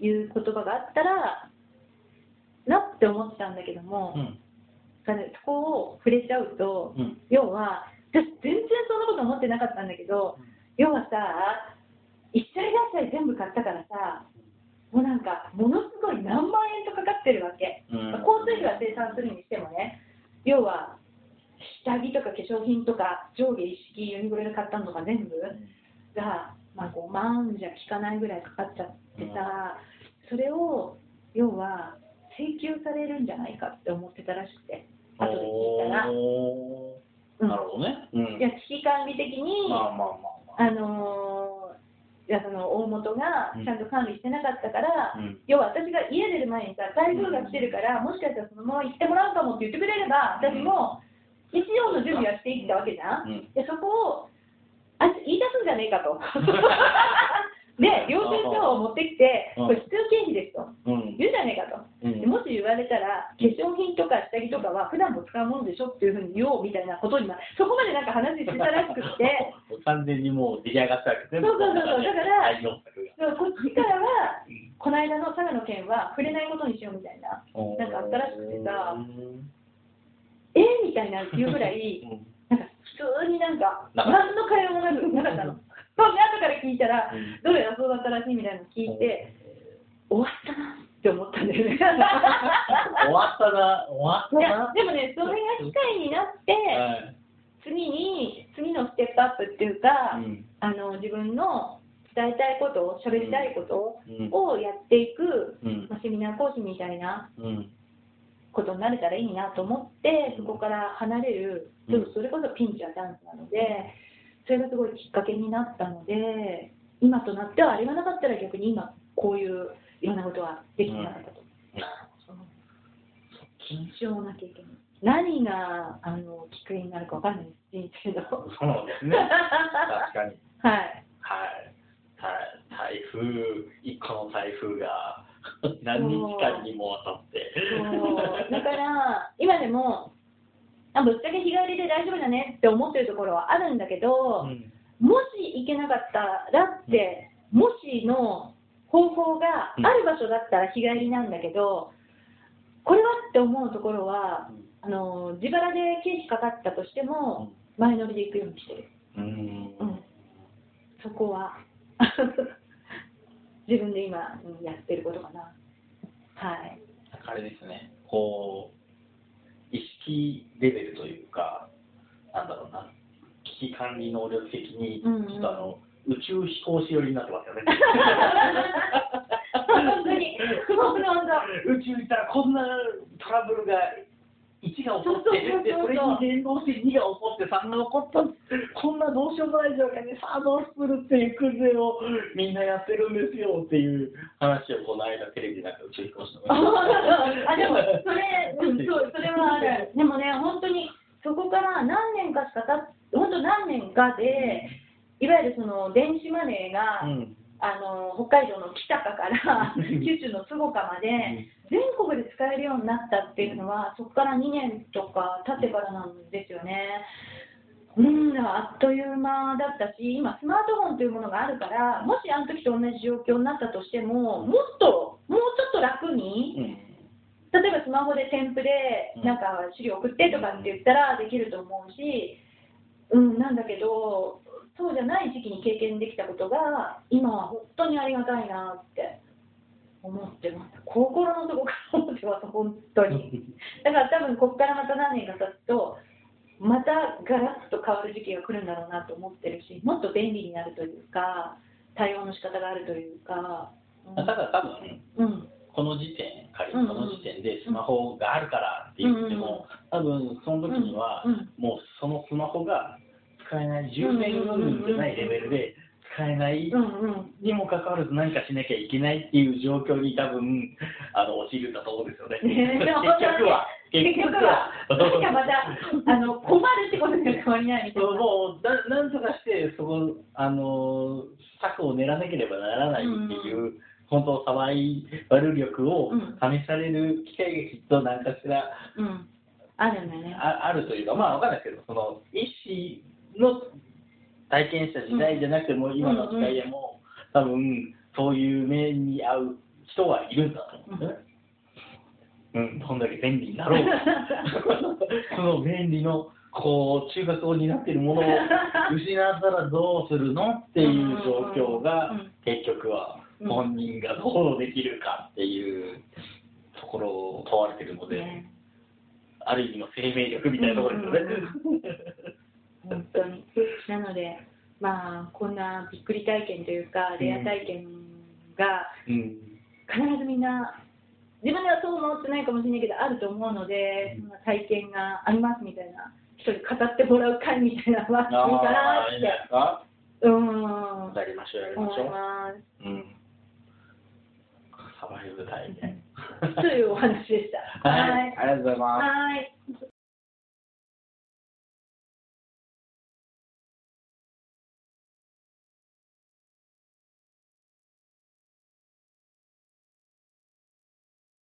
いう言葉があったらなって思ってたんだけども、うん。そこを触れちゃうと、うん。要は私全然そんなこと思ってなかったんだけど、要はさ一切合切全部買ったからさもうなんかものすごい何万円とかかってるわけ、うん。交通費は生産するにしてもね要は下着とか化粧品とか上下一式ユニクロで買ったのとか全部？が、まあ、5万じゃ効かないぐらいかかっちゃってさ、それを要は請求されるんじゃないかって思ってたらしくて。後で聞いたら、なるほどね。うん。いや危機管理的に、まあまあまあまあ。あのーいやその大元がちゃんと管理してなかったから、うん。要は私が家出る前にさ台風が来てるから、もしかしたらそのまま行ってもらうかもって言ってくれれば私も一応の準備はしていったわけじゃん。でそこをあいつ言い出すんじゃねえかとで領収書を持ってきてうん。これ必要経費ですと。うん。言うじゃねえかと。うん。でもし言われたら化粧品とか下着とかは普段も使うものでしょっていうふうに言おうみたいなことにまそこまでなんか話してたらしくって。完全にもう出来上がったわけですね。そうそうそうだからこっちからはこの間の佐賀の件は触れないことにしようみたいななんかあったらしくてさ。うん。えー、みたいな言うぐらいうん。なんか普通になんか。何の会話もなくなかったの。そんで後から聞いたらうん。どうやらそうだったらしいみたいなの聞いて終わったなって思ったんだよね。終わったな。終わったな。でもねそれが機会になってはい。次に次のステップアップっていうか、うん。あの自分の伝えたいこと喋りたいことうん。をやっていく、うん。まあ、セミナー講師みたいなうん。ことになれたらいいなと思ってそこから離れる、うんそれこそピンチはダンスなのでそれがすごいきっかけになったので今となってはあれがなかったら逆に今こういういろんなことはできてなかったと。なるその緊張な経験何があのきっかけになるかわかんないです人生のほどそうですね。確かに。はい。はい。台台風一個の台風が何日間にもわたって。だから今でもあぶっちゃけ日帰りで大丈夫だねって思ってるところはあるんだけど、うん。もし行けなかったらって、もしの方法がある場所だったら日帰りなんだけど、これはって思うところは、あの自腹で経費かかったとしても、前乗りで行くようにしてる。うん。うん、そこは 自分で今うんやってることかな。はい。あれですね。こう意識レベルというかなんだろうな。危機管理能力的にちょっとあの、宇宙飛行士寄りになってますよね。本当に。宇宙行ったらこんなトラブルが1が起こってでそれに連動して2が起こって3が起こったこんなどうしようもない状況にさあどうするっていう訓練をみんなやってるんですよっていう話をこの間テレビでなんか宇宙飛行士のあでもそれ、うん、そうそれはある。でもね本当にそこから何年かしかたっ本当何年かでいわゆるその電子マネーが、うんあの北海道の北かから 九州の坪岡まで全国で使えるようになったっていうのはそこから2年とか経ってからなんですよね。うん、あっという間だったし、今、スマートフォンというものがあるから、もしあの時と同じ状況になったとしても、もっと、もうちょっと楽に、うん。例えばスマホで添付でうん。なんか資料送ってとかって言ったらできると思うし、うん、なんだけど、そうじゃない時期に経験できたことが、今は本当にありがたいなって思ってます。心の底から思ってます、本当に。だから多分ここからまた何年か経つと、またガラッと変わる時期が来るんだろうなと思ってるし、もっと便利になるというか、対応の仕方があるというか。うんただ多分うんこの時点仮にこの時点でスマホがあるからって言っても、多分その時にはもうそのスマホが使えない充電云々じゃないレベルで使えないうんうんにもかかわらず何かしなきゃいけないっていう状況に多分あの陥るんだと思うんですよね。ねえ結局は結局は、何かまたあの困るってことには変わりないみたいな。もうななんとかしてそこあの策を練らなければならないっていう、本当サバイバル力をうん試される機会がきっと何かしらうん、あるんだよね。ああるというかまあわかんないですけどその医師の体験した時代じゃなくても、今の時代でも、多分そういう目に遭う人はいるんだと思うんですよね。うん、どんだけ便利になろうか その便利のこう中核を担っているものを失ったらどうするのっていう状況がうんうん結局はうん本人がどうできるかっていうところを問われているので、ね。ある意味の生命力みたいなところですよね。本当に。なので、まあ、こんなびっくり体験というか、レア体験が、うん必ずみんな、自分ではそう思ってないかもしれないけど、あると思うので、そんな体験がありますみたいな、人に語ってもらう会みたいなのは、いいかなって、ですか？うん、やりましょう、やりましょう。うん。サバイブ体験。というお話でした。はい、ありがとうございます。はい